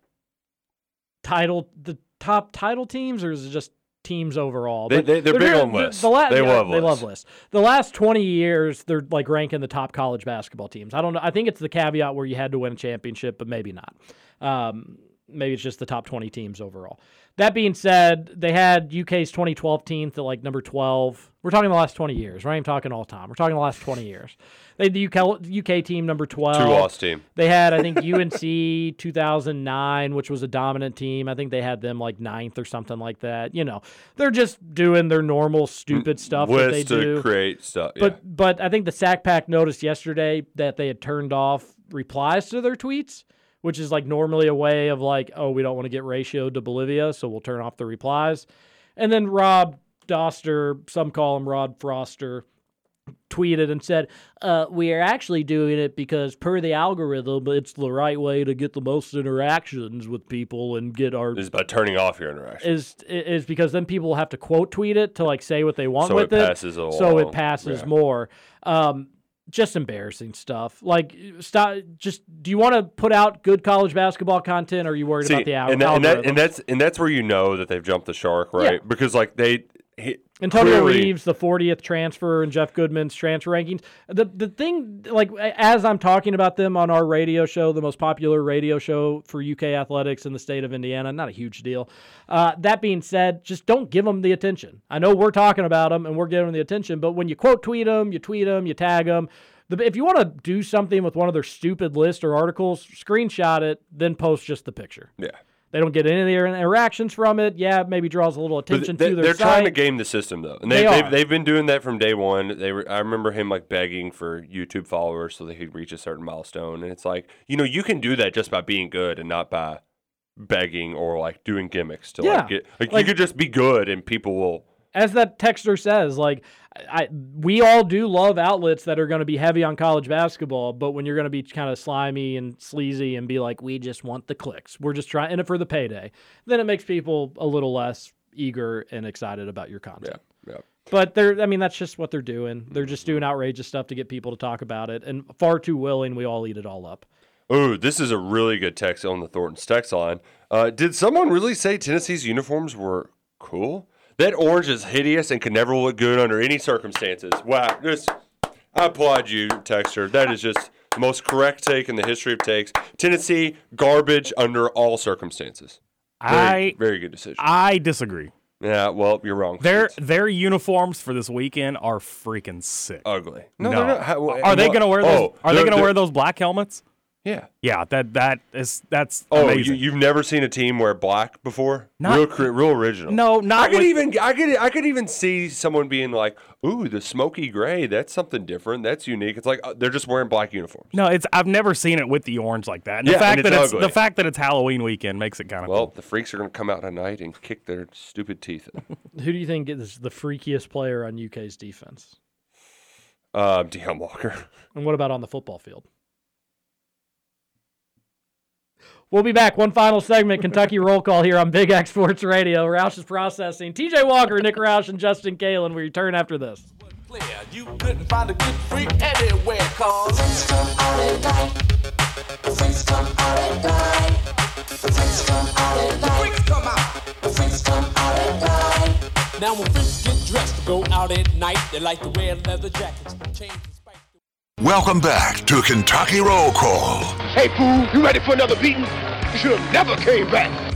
title, the top title teams, or is it just teams overall? They- they- they're big on the- lists. The la- They yeah, love They love lists. lists. The last twenty years, they're like ranking the top college basketball teams. I don't know. I think it's the caveat where you had to win a championship, but maybe not. Um, maybe it's just the top twenty teams overall. That being said, they had UK's 2012 team at like number 12. We're talking the last 20 years. We're not even talking all time. We're talking the last 20 years. They had the UK, UK team number 12. Two loss team. They had, I think, UNC 2009, which was a dominant team. I think they had them like ninth or something like that. You know, they're just doing their normal stupid stuff that they to do. create stuff. yeah. But but I think the Sack Pack noticed yesterday that they had turned off replies to their tweets, which is like normally a way of like, oh, we don't want to get ratioed to Bolivia, so we'll turn off the replies. And then Rob Dauster, some call him Rod Froster, tweeted and said, uh, "We are actually doing it because per the algorithm, it's the right way to get the most interactions with people and get our." is by turning off your interaction. Is is because then people have to quote tweet it to like say what they want So with it it, passes so it passes Yeah. more. Um, just embarrassing stuff. Like, stop. Just do you want to put out good college basketball content, or are you worried See, about the al- and, that, and, that, and that's and that's where you know that they've jumped the shark, right? Yeah. Because like they, he, Antonio clearly- Reeves, the 40th transfer, and Jeff Goodman's transfer rankings. The the thing, like as I'm talking about them on our radio show, the most popular radio show for UK athletics in the state of Indiana, not a huge deal. Uh, that being said, just don't give them the attention. I know we're talking about them and we're giving them the attention, but when you quote tweet them, you tweet them, you tag them. The, if you want to do something with one of their stupid lists or articles, screenshot it, then post just the picture. Yeah. They don't get any of their interactions from it. Yeah, it maybe draws a little attention they, to their They're site. trying to game the system though, and they, They they have they've been doing that from day one. They were, I remember him like begging for YouTube followers so that he'd reach a certain milestone, and it's like you know you can do that just by being good and not by begging or like doing gimmicks to Yeah. like get like, Like- you could just be good and people will. as that texter says, like I, we all do love outlets that are going to be heavy on college basketball, but when you're going to be kind of slimy and sleazy and be like, we just want the clicks, we're just trying it for the payday, then it makes people a little less eager and excited about your content. Yeah. But they're, I mean, that's just what they're doing. They're just doing outrageous stuff to get people to talk about it, and far too willing, we all eat it all up. Ooh, this is a really good text on the Thornton's text line. Uh, did someone really say Tennessee's uniforms were cool? That orange is hideous and can never look good under any circumstances. Wow, just I applaud you, texter. That is just the most correct take in the history of takes. Tennessee garbage under all circumstances. Very, I very good decision. I disagree. Yeah, well, you're wrong. Their their uniforms for this weekend are freaking sick. Ugly. No, No, they're not. How- are they what- gonna wear oh, those? oh, are they gonna wear those black helmets? Yeah. Yeah, that that is that's Oh, you, amazing. you've never seen a team wear black before? Not- real, cre- real original. No, not I could with- even, I could, I could even see someone being like, "Ooh, the smoky gray. That's something different. That's unique." It's like uh, they're just wearing black uniforms. no, it's I've never seen it with the orange like that. And the fact and that it's it's ugly. the fact that it's Halloween weekend makes it kind of Well, the freaks are going to come out tonight and kick their stupid teeth in. Who do you think is the freakiest player on UK's defense? uh, Deion Walker. And what about on the football field? We'll be back. One final segment, Kentucky roll call here on Big X Sports Radio. Roush is processing. TJ Walker, Nick Roush, and Justin Kalen. We return after this. You couldn't find a good freak anywhere, cause come out come out come out. Freaks come out. Come out. Now when freaks get dressed to go out at night, they like to wear leather jackets, chains, Welcome back to Kentucky Roll Call. Hey, fool, you ready for another beating? You should have never came back.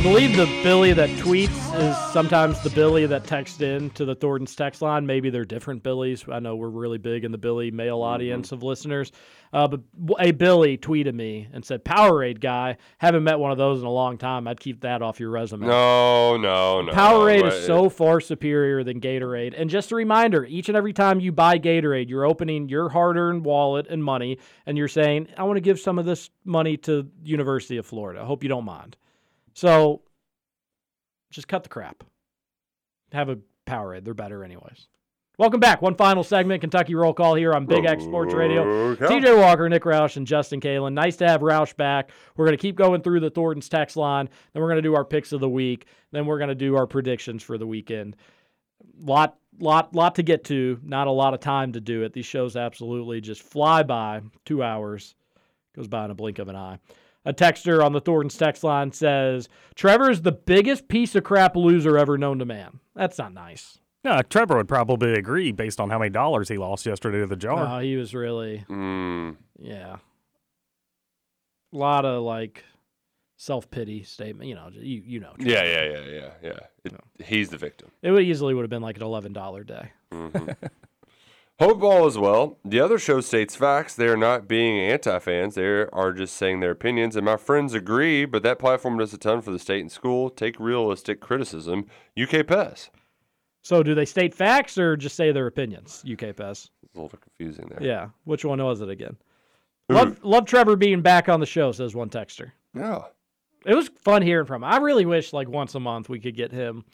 I believe the Billy that tweets is sometimes the Billy that texts in to the Thornton's text line. Maybe they're different Billies. I know we're really big in the Billy male audience of listeners. Uh, but a Billy tweeted me and said, Powerade guy. Haven't met one of those in a long time. I'd keep that off your resume. No, no, no. Powerade is so far superior than Gatorade. And just a reminder each and every time you buy Gatorade, you're opening your hard earned wallet and money and you're saying, I want to give some of this money to University of Florida. I hope you don't mind. So just cut the crap. Have a Powerade. They're better, anyways. Welcome back. One final segment, Kentucky Roll Call here on Big X Sports Radio. TJ Walker, Nick Roush, and Justin Kalen. Nice to have Roush back. We're going to keep going through the Thornton's text line. Then we're going to do our picks of the week. Then we're going to do our predictions for the weekend. Lot, lot, lot to get to. Not a lot of time to do it. These shows absolutely just fly by. Two hours goes by in a blink of an eye. A texter on the Thornton's text line says, Trevor is the biggest piece of crap loser ever known to man. That's not nice. Yeah, Trevor would probably agree based on how many dollars he lost yesterday to the jar. No, he was really, Mm, yeah. A lot of like self pity statement. You know, you you know. yeah, yeah, yeah, yeah, yeah. It, He's the victim. It would easily would have been like an eleven dollar day. Mhm. Hope ball as well. The other show states facts. They are not being anti-fans. They are just saying their opinions, and my friends agree. But that platform does a ton for the state and school. Take realistic criticism. UK Pass. So do they state facts or just say their opinions? UK Pass. It's a little confusing there. Yeah. Which one was it again? Love love Trevor being back on the show, says one texter. Yeah. It was fun hearing from him. I really wish like once a month we could get him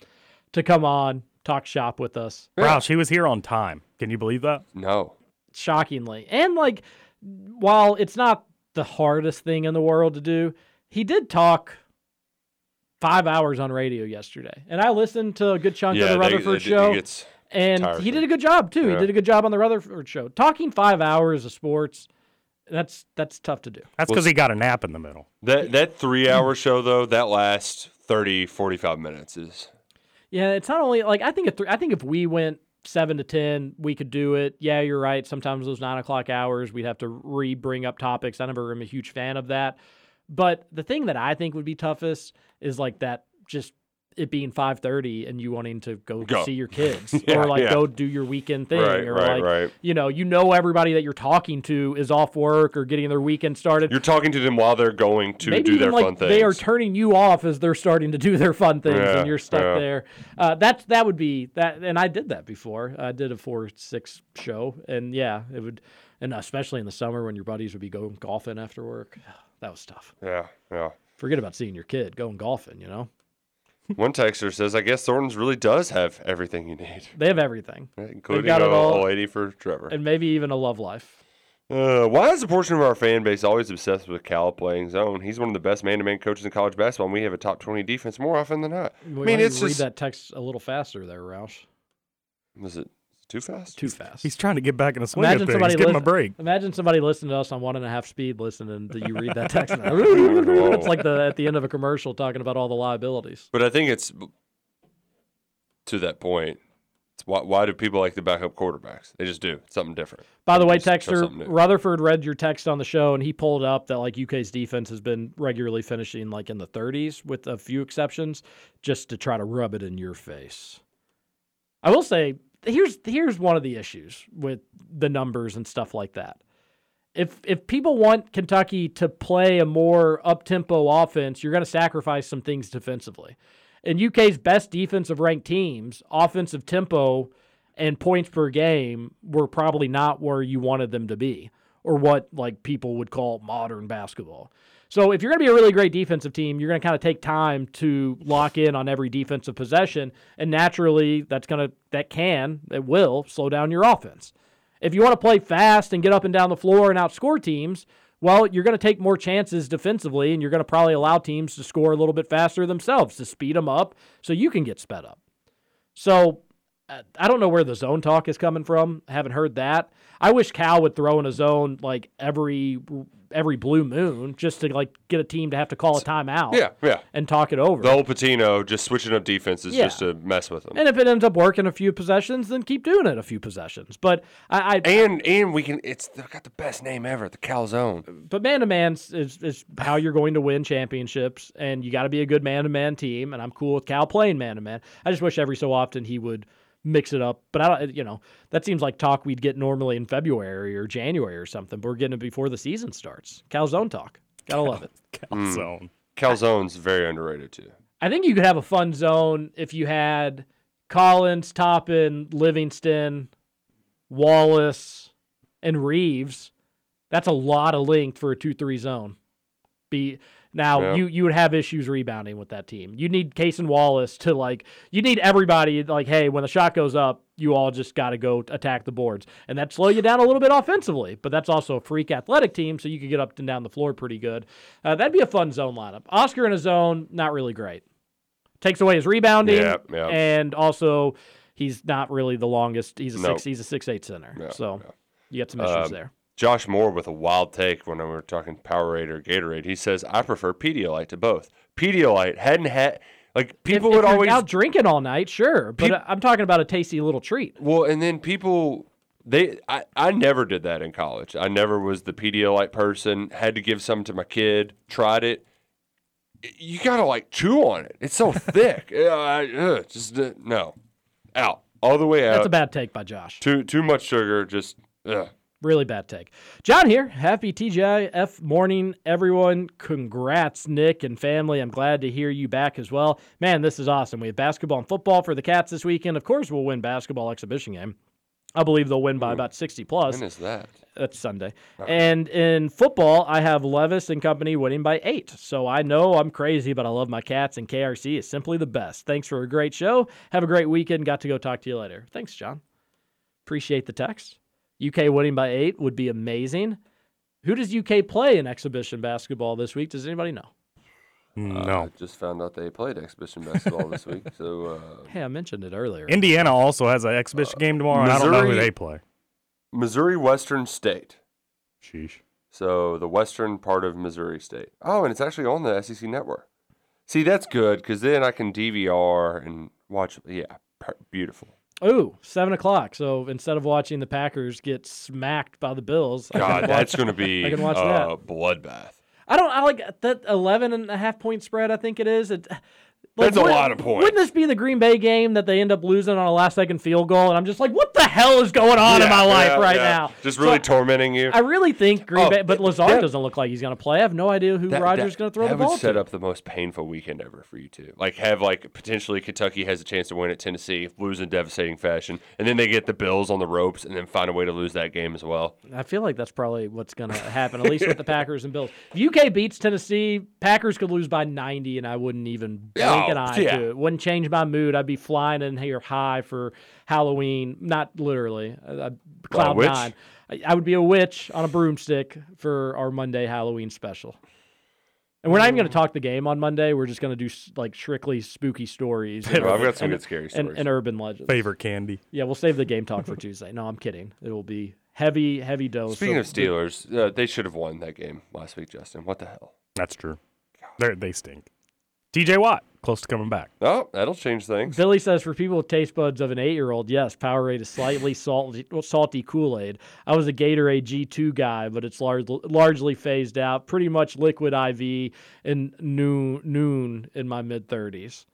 to come on, talk shop with us. Wow, she was here on time. Can you believe that? No. shockingly. And like, while it's not the hardest thing in the world to do, he did talk five hours on radio yesterday, and I listened to a good chunk Yeah, of the Rutherford it- it show. gets and tiresome. he did a good job too. Yeah. He did a good job on the Rutherford show. Talking five hours of sports, that's that's tough to do. That's because he got a nap in the middle. That that three hour show though, that lasts 30, 45 minutes is Yeah, it's not only like I think if I think if we went seven to ten, we could do it. Yeah, you're right. Sometimes those nine o'clock hours, we'd have to re bring up topics. I never am a huge fan of that. But the thing that I think would be toughest is like that just it being five thirty and you wanting to go, Go. see your kids Yeah, or like yeah. go do your weekend thing Right, or right, like right. you know you know everybody that you're talking to is off work or getting their weekend started. You're talking to them while they're going to Maybe do their like fun things. they are turning you off as they're starting to do their fun things, Yeah, and you're stuck there. Uh, that's that would be that, and I did that before. I did a four six show, and yeah, it would, and especially in the summer when your buddies would be going golfing after work. That was tough. yeah, yeah. Forget about seeing your kid going golfing. You know, One texter says, "I guess Thornton's really does have everything you need, they have everything, including got a it all. old lady for Trevor." and maybe even a love life. Uh, why is a portion of our fan base always obsessed with Cal playing zone? He's one of the best man-to-man coaches in college basketball, and we have a top twenty defense more often than not. I mean, it's read just that text a little faster there, Roush. was it too fast? Too fast. He's trying to get back in the swing Imagine of things. somebody Give him a listen- break. Imagine somebody listening to us on one and a half speed, listening to you read that text. it's like the at the end of a commercial talking about all the liabilities. But I think it's to that point. Why, why do people like the backup quarterbacks? They just do. It's something different. By the way, Just Texter. Rutherford read your text on the show, and he pulled up that like UK's defense has been regularly finishing like in the 30s, with a few exceptions, just to try to rub it in your face. I will say here's here's one of the issues with the numbers and stuff like that. If if people want Kentucky to play a more up tempo offense, you're going to sacrifice some things defensively. In UK's best defensive ranked teams, offensive tempo and points per game were probably not where you wanted them to be or what like people would call modern basketball. So if you're going to be a really great defensive team, you're going to kind of take time to lock in on every defensive possession and naturally that's going to that can, it will slow down your offense. If you want to play fast and get up and down the floor and outscore teams, Well, you're going to take more chances defensively, and you're going to probably allow teams to score a little bit faster themselves to speed them up so you can get sped up. So I don't know where the zone talk is coming from. I haven't heard that. I wish Cal would throw in a zone like every every blue moon just to like get a team to have to call a timeout. Yeah, yeah. And talk it over. The old Pitino just switching up defenses Yeah. just to mess with them. and if it ends up working a few possessions, then keep doing it a few possessions. But I, I And and we can. It's they've got the best name ever, the Cal Zone. but man to man is, is how you're going to win championships, and you got to be a good man to man team. And I'm cool with Cal playing man to man. I just wish every so often he would mix it up. But I don't, you know, that seems like talk we'd get normally in February or January or something. But we're getting it before the season starts. Calzone talk. Gotta love it. Calzone. Hmm. Calzone's very underrated too. I think you could have a fun zone if you had Collins, Toppin, Livingston, Wallace, and Reeves. That's a lot of length for a two-three zone. Be now Yeah. you you would have issues rebounding with that team. You need Cason Wallace to like. You need everybody like, hey, when the shot goes up, you all just got to go attack the boards, and that slow you down a little bit offensively. But that's also a freak athletic team, so you could get up and down the floor pretty good. Uh, that'd be a fun zone lineup. Oscar in a zone, not really great takes away his rebounding, Yeah, yeah. and also he's not really the longest. He's a Nope. six. He's a six eight center. So you got some issues Um, there. Josh Moore with a wild take when we were talking Powerade or Gatorade. He says, "I prefer Pedialyte to both. Pedialyte head and head. like people if, would if always out drinking all night, sure, but I- I'm talking about a tasty little treat. Well, and then people they I, I never did that in college. I never was the Pedialyte person. Had to give some to my kid. Tried it. You gotta like chew on it. It's so thick. Yeah, I, ugh, just uh, no, out all the way out. That's a bad take by Josh. Too too much sugar. Just ugh. Really bad take. John here. Happy TGIF morning, everyone. Congrats, Nick and family. I'm glad to hear you back as well. Man, this is awesome. We have basketball and football for the Cats this weekend. Of course, we'll win basketball exhibition game. I believe they'll win by about 60 plus. When is that? That's Sunday. And in football, I have Levis and company winning by eight. So I know I'm crazy, but I love my cats, and KRC is simply the best. Thanks for a great show. Have a great weekend. Got to go talk to you later. Thanks, John. Appreciate the text. UK winning by eight would be amazing. Who does UK play in exhibition basketball this week? Does anybody know? No. I just found out they played exhibition basketball this week. So uh, Hey, I mentioned it earlier. Indiana also has an exhibition game tomorrow, and I don't know who Missouri- they play. Missouri Western State. Sheesh. So the western part of Missouri State. Oh, and it's actually on the SEC network. See, that's good because then I can DVR and watch. Yeah, per- beautiful. Ooh, seven o'clock. So instead of watching the Packers get smacked by the Bills, God, watch- that's going to be I can watch uh, that. bloodbath. I don't. I like that 11 and a half point spread. I think it is. It, like, That's a lot of points. Wouldn't this be the Green Bay game that they end up losing on a last second field goal? And I'm just like, what the hell is going on in my life yeah, right yeah. now? Just So really tormenting you. I really think Green Oh, Bay, but Lazard that- doesn't look like he's going to play. I have no idea who That- Rodgers going to throw the ball to. That would set to. up the most painful weekend ever for you too. Like have like potentially Kentucky has a chance to win at Tennessee, lose in devastating fashion, and then they get the Bills on the ropes, and then find a way to lose that game as well. I feel like that's probably what's going to happen, at least with the Packers and Bills. If UK beats Tennessee, Packers could lose by 90, and I wouldn't even an eye yeah. to it. Wouldn't change my mood. I'd be flying in here high for Halloween. Not literally. Uh, uh, cloud witch? nine. I, I would be a witch on a broomstick for our Monday Halloween special. And we're not even going to talk the game on Monday. We're just going to do like strictly spooky stories. Well, I've got some and- good scary stories. And, urban legends. Favorite candy. Yeah, we'll save the game talk for Tuesday. No, I'm kidding. It will be heavy, heavy dose. Speaking of the- Steelers, uh, they should have won that game last week, Justin. What the hell? That's true. They they stink. TJ Watt close to coming back. Oh, that'll change things. Billy says for people with taste buds of an eight-year-old, yes, Powerade is slightly salty, salty Kool-Aid. I was a Gatorade G2 guy, but it's large, largely phased out. Pretty much liquid IV and noon noon in my mid 30s.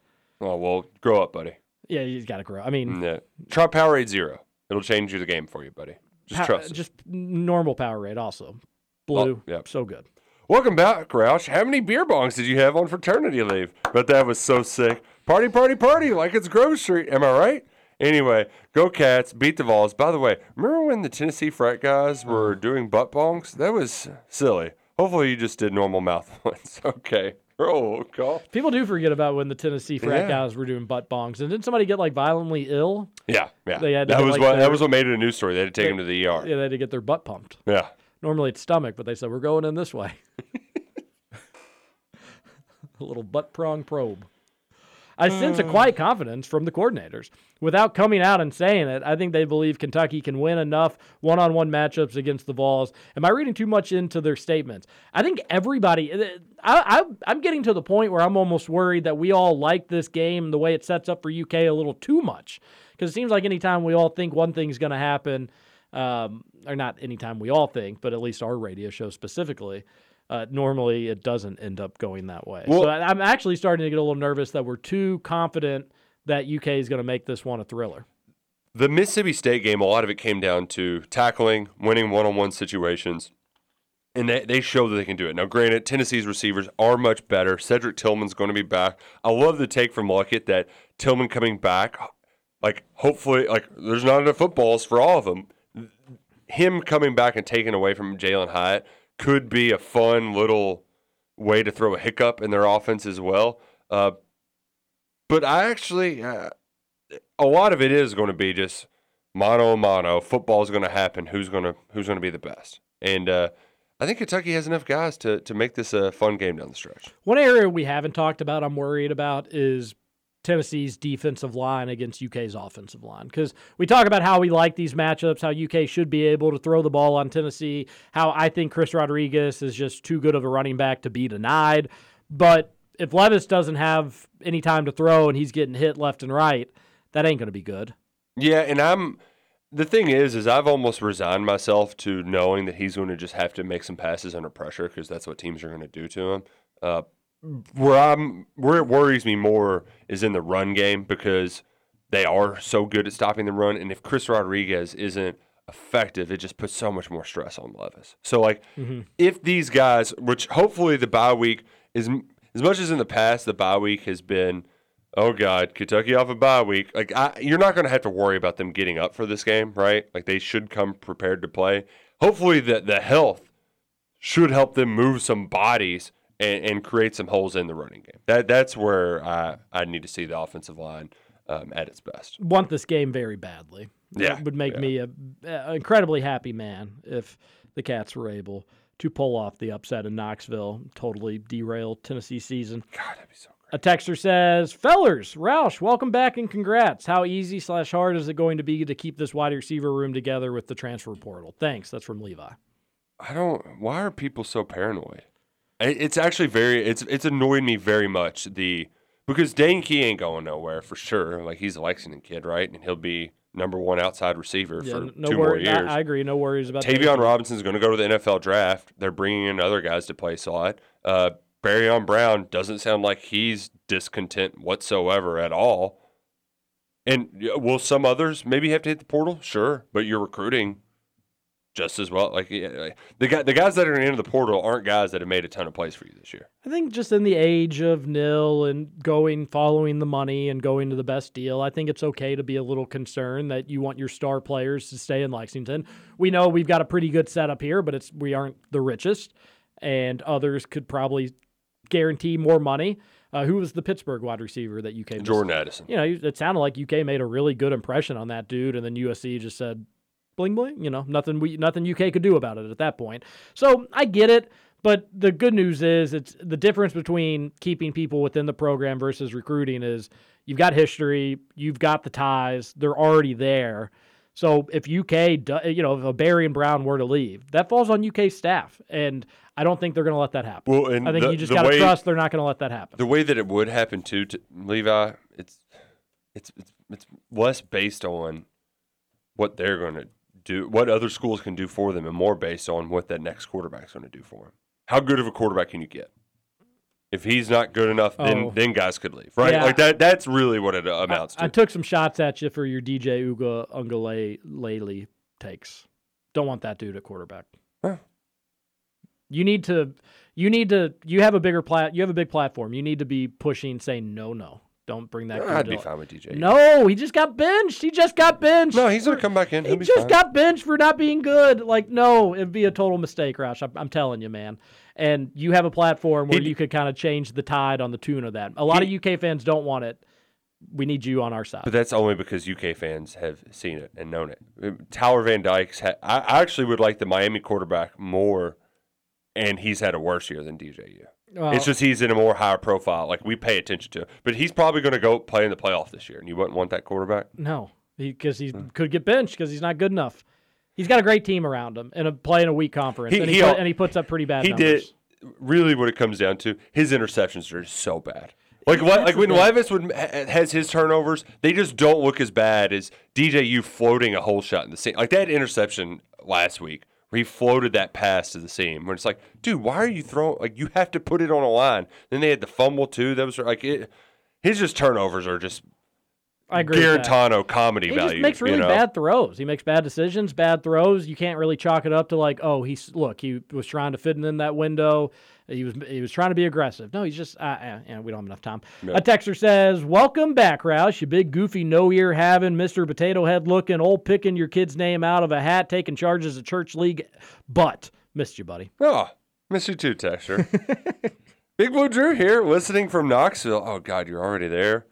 Oh well, grow up, buddy. Yeah, you got to grow. I mean, mm, Yeah. Try Powerade Zero. It'll change you the game for you, buddy. Just pow- trust it. just normal Powerade also. Blue, Oh, yep. so good. Welcome back, Roush. How many beer bongs did you have on fraternity leave? But that was so sick. Party, party, party, like it's Grove Street. Am I right? Anyway, go Cats, beat the Vols. By the way, remember when the Tennessee frat guys were doing butt bongs? That was silly. Hopefully you just did normal mouth ones. Okay. Roll call. People do forget about when the Tennessee frat Yeah. guys were doing butt bongs, and didn't somebody get like violently ill? Yeah, yeah. They had that was like, what their- that was what made it a news story. They had to take him to the ER. Yeah, they had to get their butt pumped. Yeah. Normally it's stomach, but they said we're going in this way. a little butt prong probe. I sense a quiet confidence from the coordinators. Without coming out and saying it, I think they believe Kentucky can win enough one on one matchups against the Vols. Am I reading too much into their statements? I think everybody, uh, I, I, I'm getting to the point where I'm almost worried that we all like this game, the way it sets up for UK a little too much. Because it seems like anytime we all think one thing's going to happen, um, or not anytime we all think, but at least our radio show specifically, uh, normally it doesn't end up going that way. Well- so I, I'm actually starting to get a little nervous that we're too confident that UK is going to make this one a thriller. The Mississippi State game, a lot of it came down to tackling, winning one on one situations. And they, they show that they can do it. Now, granted, Tennessee's receivers are much better. Cedric Tillman's going to be back. I love the take from Luckett that Tillman coming back, like, hopefully, like, there's not enough footballs for all of them. Him coming back and taking away from Jalin Hyatt could be a fun little way to throw a hiccup in their offense as well. Uh, but I actually, uh, a lot of it is going to be just mono mono. Football is going to happen. Who's going to who's going to be the best? And uh, I think Kentucky has enough guys to to make this a fun game down the stretch. One area we haven't talked about, I'm worried about, is Tennessee's defensive line against UK's offensive line. Because we talk about how we like these matchups, how UK should be able to throw the ball on Tennessee, how I think Chris Rodriguez is just too good of a running back to be denied. But if Levis doesn't have any time to throw and he's getting hit left and right, that ain't going to be good. Yeah, and I'm the thing is, is I've almost resigned myself to knowing that he's going to just have to make some passes under pressure because that's what teams are going to do to him. Uh, where I'm, where it worries me more is in the run game because they are so good at stopping the run, and if Chris Rodriguez isn't effective, it just puts so much more stress on Levis. So like, Mhm. if these guys, which hopefully the bye week is as much as in the past, the bye week has been oh god, Kentucky off a bye week. Like I, you're not going to have to worry about them getting up for this game, right? Like they should come prepared to play. Hopefully, the the health should help them move some bodies and, and create some holes in the running game. That that's where I I need to see the offensive line um, at its best. want this game very badly. Yeah, It would make me a, a incredibly happy man if the Cats were able to pull off the upset in Knoxville, totally derail Tennessee season. God, that'd be so Great. A texter says, "Fellers, Roush, welcome back and congrats. How easy slash hard is it going to be to keep this wide receiver room together with the transfer portal? Thanks. That's from Levi. I don't. Why are people so paranoid? It- It's actually very. It's it's annoyed me very much. The because Dane Key ain't going nowhere for sure. Like he's a Lexington kid, right? And he'll be number one outside receiver Yeah, for no two more worry- I- years. I agree. No worries about that. Tayvion Robinson's going to go to the NFL draft. They're bringing in other guys to play slot. Uh, Barion Brown doesn't sound like he's discontent whatsoever at all. And will some others maybe have to hit the portal? Sure, but you're recruiting just as well. Like the guy, the guys that are into the portal aren't guys that have made a ton of plays for you this year. I think just in the age of nil and going, following the money and going to the best deal, I think it's okay to be a little concerned that you want your star players to stay in Lexington. We know we've got a pretty good setup here, but it's we aren't the richest, and others could probably guarantee more money. Uh, who was the Pittsburgh wide receiver that UK? missed? Jordan Addison. You know, it sounded like UK made a really good impression on that dude, and then USC just said, "Bling bling." You know, nothing we nothing UK could do about it at that point. So I get it, but the good news is it's the difference between keeping people within the program versus recruiting is you've got history, you've got the ties, they're already there. So if UK, you know, if a Barion Brown were to leave, that falls on UK staff, and I don't think they're going to let that happen. Well, and I think the- you just got to trust they're not going to let that happen. The way that it would happen too, to Levi, it's it's it's it's less based on what they're going to do, what other schools can do for them, and more based on what that next quarterback's going to do for him. How good of a quarterback can you get? If he's not good enough, then Oh. then guys could leave, right? Yeah. Like that. That's really what it amounts I to. I took some shots at you for your DJ Uiagalelei takes. Don't want that dude at quarterback. You need to, you need to, you have a bigger plat, you have a big platform. You need to be pushing, saying no, no, don't bring that. I'd be fine with DJ. No, he just got benched. He just got benched. No, he's gonna come back in. He He'll be just fine. got benched for not being good. Like, no, it'd be a total mistake, Roush. I'm, I'm telling you, man. And you have a platform where He- you could kind of change the tide on the tune of that. A lot of UK fans don't want it. we need you on our side. But that's only because UK fans have seen it and known it. Um, Tyler Van Dyke's. Ha- I I actually would like the Miami quarterback more, and he's had a worse year than DJU. Well- it's just he's in a more higher profile. Like we pay attention to, but he's probably going to go play in the playoff this year, and you wouldn't want that quarterback. No, because he, Hmm. could get benched because he's not good enough. He's got a great team around him and a play in a weak conference, He- and, he he put- and he puts up pretty bad he numbers. did really what it comes down to. His interceptions are so bad. Like what, like when. Levis would has his turnovers, they just don't look as bad as DJU floating a whole shot in the seam. Like that interception last week, where he floated that pass to the seam, where it's like, dude, why are you throwing? Like you have to put it on a line. Then they had the fumble too. That was like it. His just turnovers are just I agree. Guarantano comedy He value. just makes really you know? bad throws. He makes bad decisions, bad throws. You can't really chalk it up to like, oh, he's look, he was trying to fit in that window. He was he was trying to be aggressive. No, he's just uh, uh, yeah, we don't have enough time. Yeah. A texter says, "Welcome back, Roush. You big goofy no ear having Mister Potato Head looking old picking your kid's name out of a hat, taking charges of church league, but missed you, buddy. Oh, miss you too, Texture. Big Blue Drew here, listening from Knoxville. Oh, God, you're already there.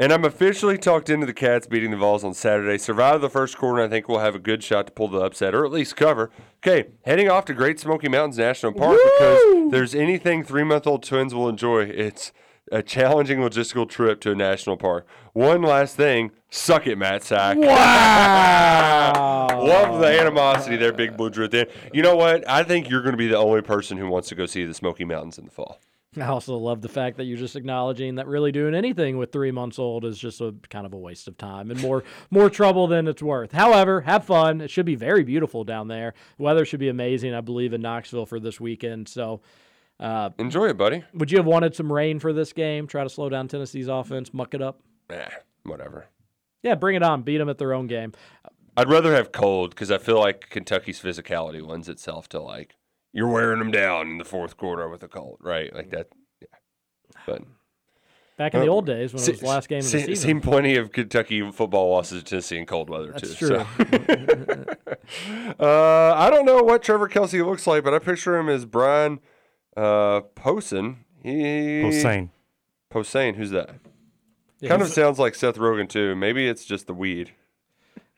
And I'm officially talked into the Cats beating the Vols on Saturday. Survive the first quarter, I think we'll have a good shot to pull the upset, or at least cover. Okay, heading off to Great Smoky Mountains National Park because there's anything three month old twins will enjoy. It's a challenging logistical trip to a national park. One last thing suck it, Matt Sack. Wow. Love the animosity there, Big Blue Drew. at the end. You know what? I think you're going to be the only person who wants to go see the Smoky Mountains in the fall. I also love the fact that you're just acknowledging that really doing anything with three months old is just a kind of a waste of time and more more trouble than it's worth. However, have fun. It should be very beautiful down there. Weather should be amazing, I believe, in Knoxville for this weekend. So uh, Enjoy it, buddy. would you have wanted some rain for this game? Try to slow down Tennessee's offense, muck it up. Eh, whatever. Yeah, bring it on. Beat them at their own game. I'd rather have cold because I feel like Kentucky's physicality lends itself to like you're wearing them down in the fourth quarter with a cold, right? Like that. Yeah. But Back in the Uh, old days when it was the last game of the season. Seen plenty of Kentucky football losses to Tennessee in cold weather That's too. true. So. uh, I don't know what Trevor Kelsey looks like, but I picture him as Brian uh, Posehn. He Posehn. Posehn. Who's that? Yeah, kind of sounds like Seth Rogen too. Maybe it's just the weed.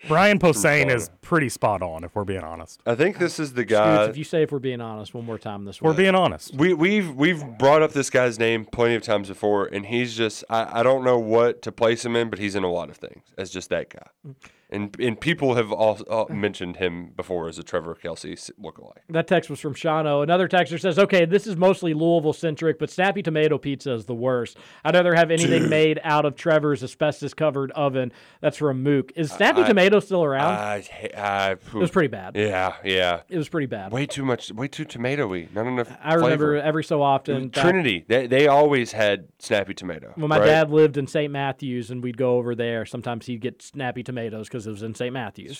Brian Posehn is pretty spot on, if we're being honest. I think this is the Scoots, guy. if you say if we're being honest one more time this week, We're being honest. We we've we've brought up this guy's name plenty of times before, and he's just I, I don't know what to place him in, but he's in a lot of things as just that guy. Mm. And and people have all, all uh, mentioned him before as a Trevor Kelsey s- lookalike. That text was from Shano. Another texter says, "Okay, this is mostly Louisville centric, but snappy tomato pizza is the worst. I'd rather have anything Dude. made made out of Trevor's asbestos covered oven. That's from Mook. Is snappy I- tomato still around? I, I, it was pretty bad. Yeah, yeah. It was pretty bad. Way too much, way too tomatoey. Not enough. I remember flavor. every so often. Mm, back- Trinity. They they always had snappy tomato. when my right? dad lived in St. Matthews and we'd go over there, sometimes he'd get snappy tomatoes because it was in St. Matthews.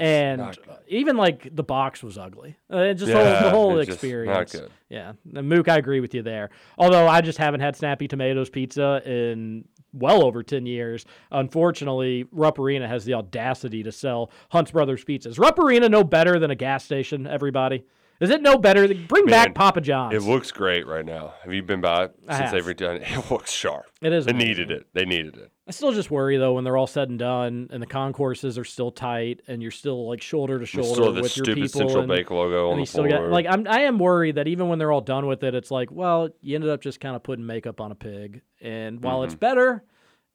and even like the box was ugly. Uh, it just Yeah, whole, the whole just experience. Yeah, and Mook, I agree with you there. Although I just haven't had snappy tomatoes pizza in well over ten years. Unfortunately, Rupp Arena has the audacity to sell Hunt's Brothers pizzas. Rupp Arena no better than a gas station. Everybody, is it no better? Bring back Papa John's. It looks great right now. Have you been by it I since have. they've redone it? It looks sharp. It is They amazing. needed it. They needed it. I still just worry though when they're all said and done and the concourses are still tight and you're still like shoulder to shoulder still with your stupid people. Central and, Bank logo and on the floor. like I'm I am worried that even when they're all done with it, it's like well you ended up just kind of putting makeup on a pig and while it's Mhm. better,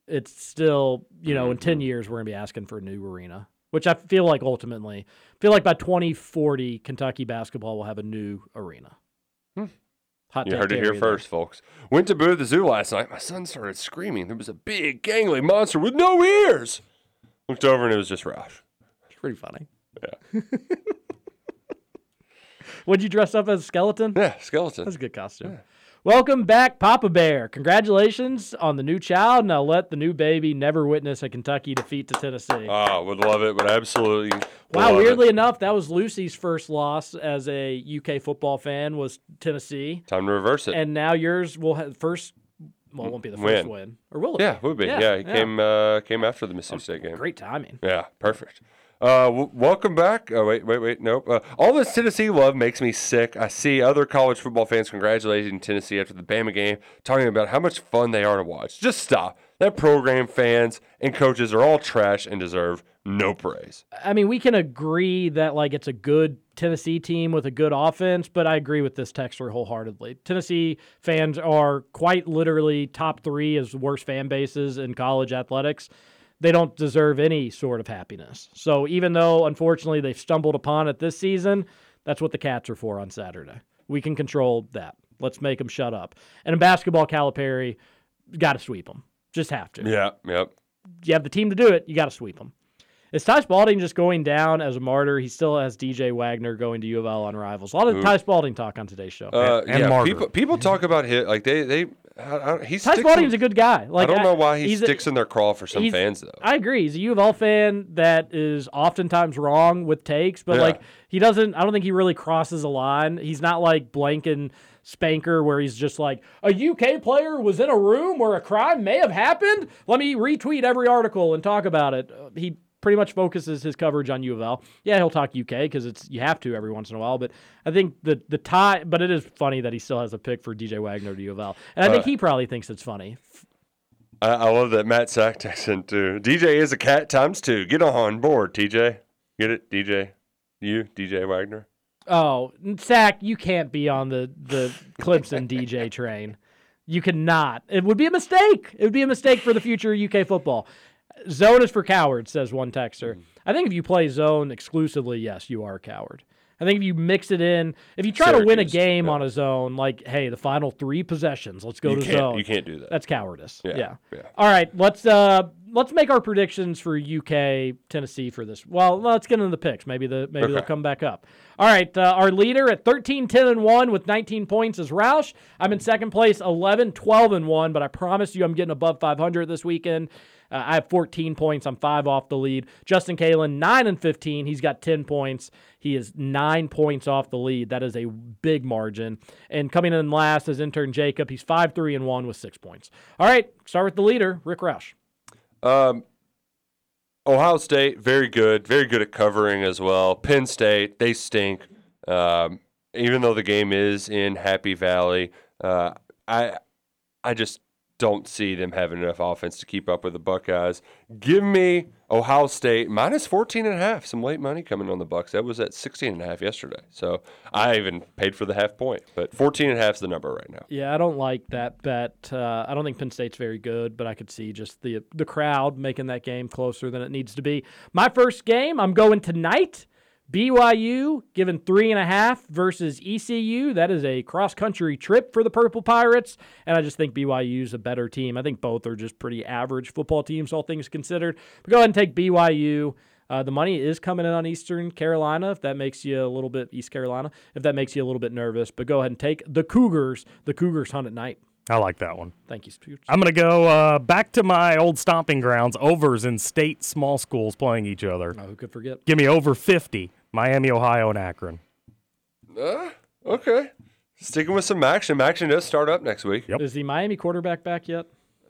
it's still you know in Mm-hmm. ten years we're gonna be asking for a new arena, which I feel like ultimately feel like by 2040 Kentucky basketball will have a new arena. Hmm. Hot You heard it here there. first, folks. Went to Boo the zoo last night. My son started screaming. There was a big, gangly monster with no ears. Looked over and it was just Roush. It's pretty funny. Yeah. Would you dress up as a skeleton? Yeah, skeleton. That's a good costume. Welcome back, Papa Bear. Congratulations on the new child. Now let the new baby never witness a Kentucky defeat to Tennessee. Ah, would love it, but absolutely. wow, love it. weirdly enough, that was Lucy's first loss as a UK football fan was Tennessee. Time to reverse it. And now yours will have first well, it won't be the first win. Or will it? Yeah, be? would be. Yeah, he came uh, came after the Mississippi State game. Great timing. Yeah, perfect. Uh, w- welcome back. Oh wait, wait, wait. Nope. Uh, all this Tennessee love makes me sick. I see other college football fans congratulating Tennessee after the Bama game, talking about how much fun they are to watch. Just stop. That program, fans, and coaches are all trash and deserve no praise. I mean, we can agree that like it's a good Tennessee team with a good offense, but I agree with this texter wholeheartedly. Tennessee fans are quite literally top three as worst fan bases in college athletics. They don't deserve any sort of happiness. So even though unfortunately they've stumbled upon it this season, that's what the Cats are for on Saturday. We can control that. Let's make them shut up. And in basketball, Calipari got to sweep them. Just have to. Yeah, yep. You have the team to do it. You got to sweep them. Is Ty Spalding just going down as a martyr? He still has DJ Wagner going to U of L on Rivals. A lot of Ooh. Ty Spalding talk on today's show. Uh, yeah, people people talk about hit like they they. I, I, he Ty sticks Spalding's a good guy. Like I don't know why he he's a- sticks in their craw for some fans though. I agree. He's a U of L fan that is oftentimes wrong with takes, but Yeah. like he doesn't. I don't think he really crosses a line. He's not like blanking Spanker, where he's just like a UK player was in a room where a crime may have happened. Let me retweet every article and talk about it. Uh, He pretty much focuses his coverage on U of L. Yeah, he'll talk UK because it's you have to every once in a while. But I think the the tie. But it is funny that he still has a pick for DJ Wagner to U of L, and I think Uh, he probably thinks it's funny. I, I love that Matt Sack texted in too. DJ is a cat times two. Get on board, TJ. Get it, DJ. You, DJ Wagner. Oh, Sack, you can't be on the the Clemson DJ train. You cannot. It would be a mistake. It would be a mistake for the future UK football. Zone is for cowards, says one texter. I think if you play zone exclusively, yes, you are a coward. I think if you mix it in, if you try to win a Syracuse, game on a zone, like, hey, the final three possessions, let's go You to zone. you can't do that. That's cowardice. Yeah, Yeah. yeah. All right, let's uh let's make our predictions for UK Tennessee for this. Well, let's get into the picks. Maybe the maybe they'll come back up. All right, uh, our leader at 13 10 and 1 with 19 points is Roush. I'm in second place 11 12 and 1, but I promise you I'm getting above 500 this weekend. Uh, I have 14 points. I'm 5 off the lead. Justin Kalen 9 and 15. He's got 10 points. He is 9 points off the lead. That is a big margin. And coming in last is intern Jacob. He's 5 3 and 1 with 6 points. All right, start with the leader, Nick Roush. Um, Ohio State, very good, very good at covering as well. Penn State, they stink. Um, even though the game is in Happy Valley, uh, I, I just don't see them having enough offense to keep up with the Buckeyes. Give me Ohio State minus 14 and a half. Some late money coming on the Bucks. That was at 16 and a half yesterday. So I even paid for the half point, but 14 and a half is the number right now. Yeah, I don't like that bet. Uh, I don't think Penn State's very good, but I could see just the the crowd making that game closer than it needs to be. My first game, I'm going tonight. BYU given three and a half versus ECU. That is a cross country trip for the Purple Pirates, and I just think BYU's a better team. I think both are just pretty average football teams, all things considered. But go ahead and take BYU. Uh, the money is coming in on Eastern Carolina. If that makes you a little bit East Carolina, if that makes you a little bit nervous, but go ahead and take the Cougars. The Cougars hunt at night. I like that one. Thank you, Scooch. I'm going to go uh, back to my old stomping grounds. Overs in state small schools playing each other. Oh, who could forget? Give me over 50. Miami, Ohio, and Akron. Uh, okay. Sticking with some action. Action does start up next week. Yep. Is the Miami quarterback back yet?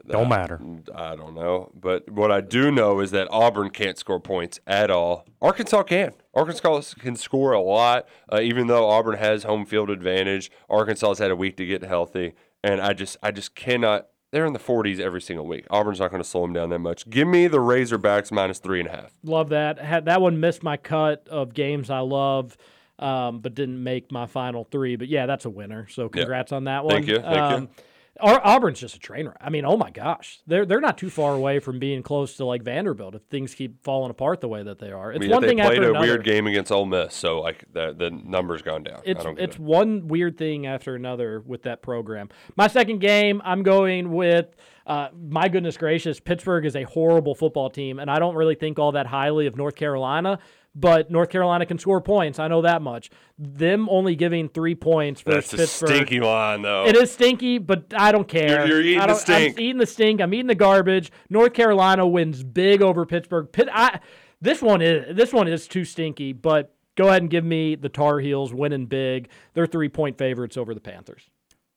Don't matter. I don't know. But what I do know is that Auburn can't score points at all. Arkansas can. Arkansas can score a lot, uh, even though Auburn has home field advantage. Arkansas has had a week to get healthy, and I just, I just cannot. They're in the 40s every single week. Auburn's not going to slow them down that much. Give me the Razorbacks minus three and a half. Love that. Had that one missed my cut of games I love, um, but didn't make my final three. But yeah, that's a winner. So congrats on that one. Thank you, thank you. um, Au- Auburn's just a train wreck. I mean, oh my gosh, they're they're not too far away from being close to like Vanderbilt if things keep falling apart the way that they are. It's I mean, one they thing played after a another. weird game against Ole Miss, so like the the numbers gone down. It's I don't get it's it. one weird thing after another with that program. My second game, I'm going with. Uh, my goodness gracious, Pittsburgh is a horrible football team, and I don't really think all that highly of North Carolina. But North Carolina can score points. I know that much. Them only giving three points versus That's a Pittsburgh. stinky line, though. It is stinky, but I don't care. You're- you're eating I the don't- stink. I'm eating the stink. I'm eating the garbage. North Carolina wins big over Pittsburgh. Pitt, I, this one is this one is too stinky, but go ahead and give me the Tar Heels winning big. They're three point favorites over the Panthers.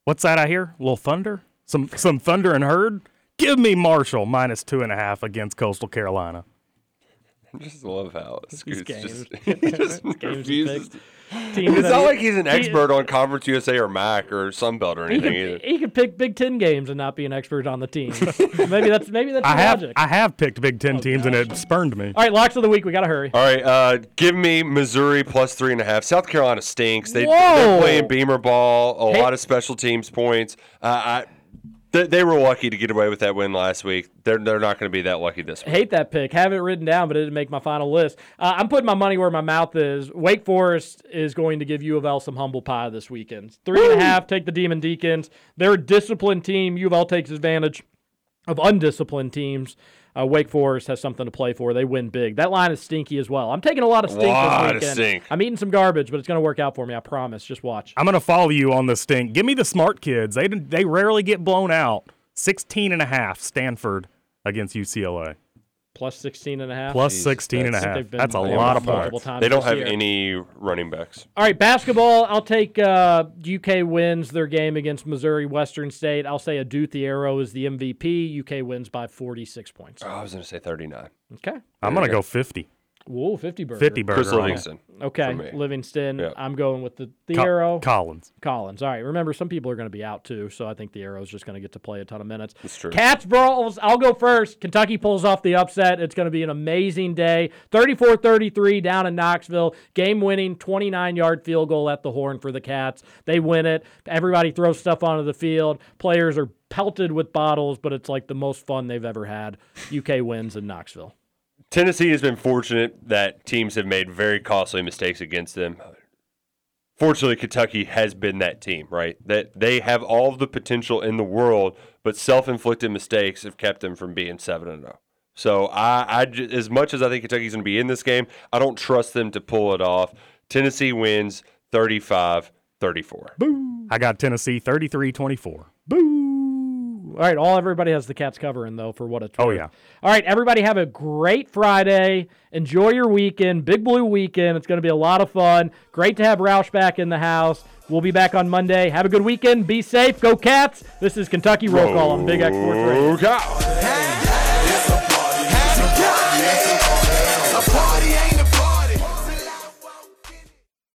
What's that I hear? A little thunder? Some some Thundering Herd? Give me Marshall minus two and a half against Coastal Carolina. I just love how These Scoots just, he just These games he refuses. picked. teams. It's not he- like he's an he- expert on Conference USA or MAC or Sunbelt or He anything could, either. he could pick Big Ten games and not be an expert on the teams. maybe that's maybe that's I have logic. I have picked Big Ten teams and it spurned me. All right, locks of the week. We gotta hurry. All right, uh, give me Missouri plus three and a half. South Carolina stinks. They, Whoa. they're playing Beamer ball, a Hey- lot of special teams points. Uh, I, they, they were lucky to get away with that win last week. They're, they're not going to be that lucky this week. hate that pick. Have it written down, but it didn't make my final list. Uh, I'm putting my money where my mouth is. Wake Forest is going to give U of L some humble pie this weekend. Three and a half. Take the Demon Deacons. They're a disciplined team. U of L takes advantage of undisciplined teams. Uh, Wake Forest has something to play for. They win big. That line is stinky as well. I'm taking a lot of stink Lot of this weekend. stink. I'm eating some garbage, but it's going to work out for me. I promise. Just watch. I'm going to follow you on the stink. Give me the smart kids. They they rarely get blown out. 16 and a half Stanford against UCLA. Plus 16 and a half. Plus 16 and a I think half. been That's a lot of points. They don't have year. any running backs. All right, basketball. I'll take uh, UK wins their game against Missouri Western State. I'll say Adou Thiero is the MVP. UK wins by 46 points. Oh, I was going to say 39. Okay. I'm going to go 50. Whoa, 50 burger. 50 burger. Chris. Livingston. Okay, for me. Livingston. Yeah. I'm going with the, the Co- Arrow. Collins. Collins. All right. Remember, some people are going to be out too, so I think Thiero is just going to get to play a ton of minutes. That's true. Cats Brawls. I'll go first. Kentucky pulls off the upset. It's going to be an amazing day. 34 33 down in Knoxville. Game winning 29 yard field goal at the horn for the Cats. They win it. Everybody throws stuff onto the field. Players are pelted with bottles, but it's like the most fun they've ever had. UK wins in Knoxville. Tennessee has been fortunate that teams have made very costly mistakes against them. Fortunately, Kentucky has been that team, right? That they have all of the potential in the world, but self-inflicted mistakes have kept them from being seven and zero. So I, I as much as I think Kentucky's going to be in this game, I don't trust them to pull it off. Tennessee wins 35-34. Boo. I got Tennessee 33 24. All right, all everybody has the Cats covering though for what it's Oh, yeah. All right, everybody have a great Friday. Enjoy your weekend, Big Blue weekend. It's going to be a lot of fun. Great to have Roush back in the house. We'll be back on Monday. Have a good weekend. Be safe. Go Cats. This is Kentucky Roll Call on Big X Sports Radio. Roll Call. Hey,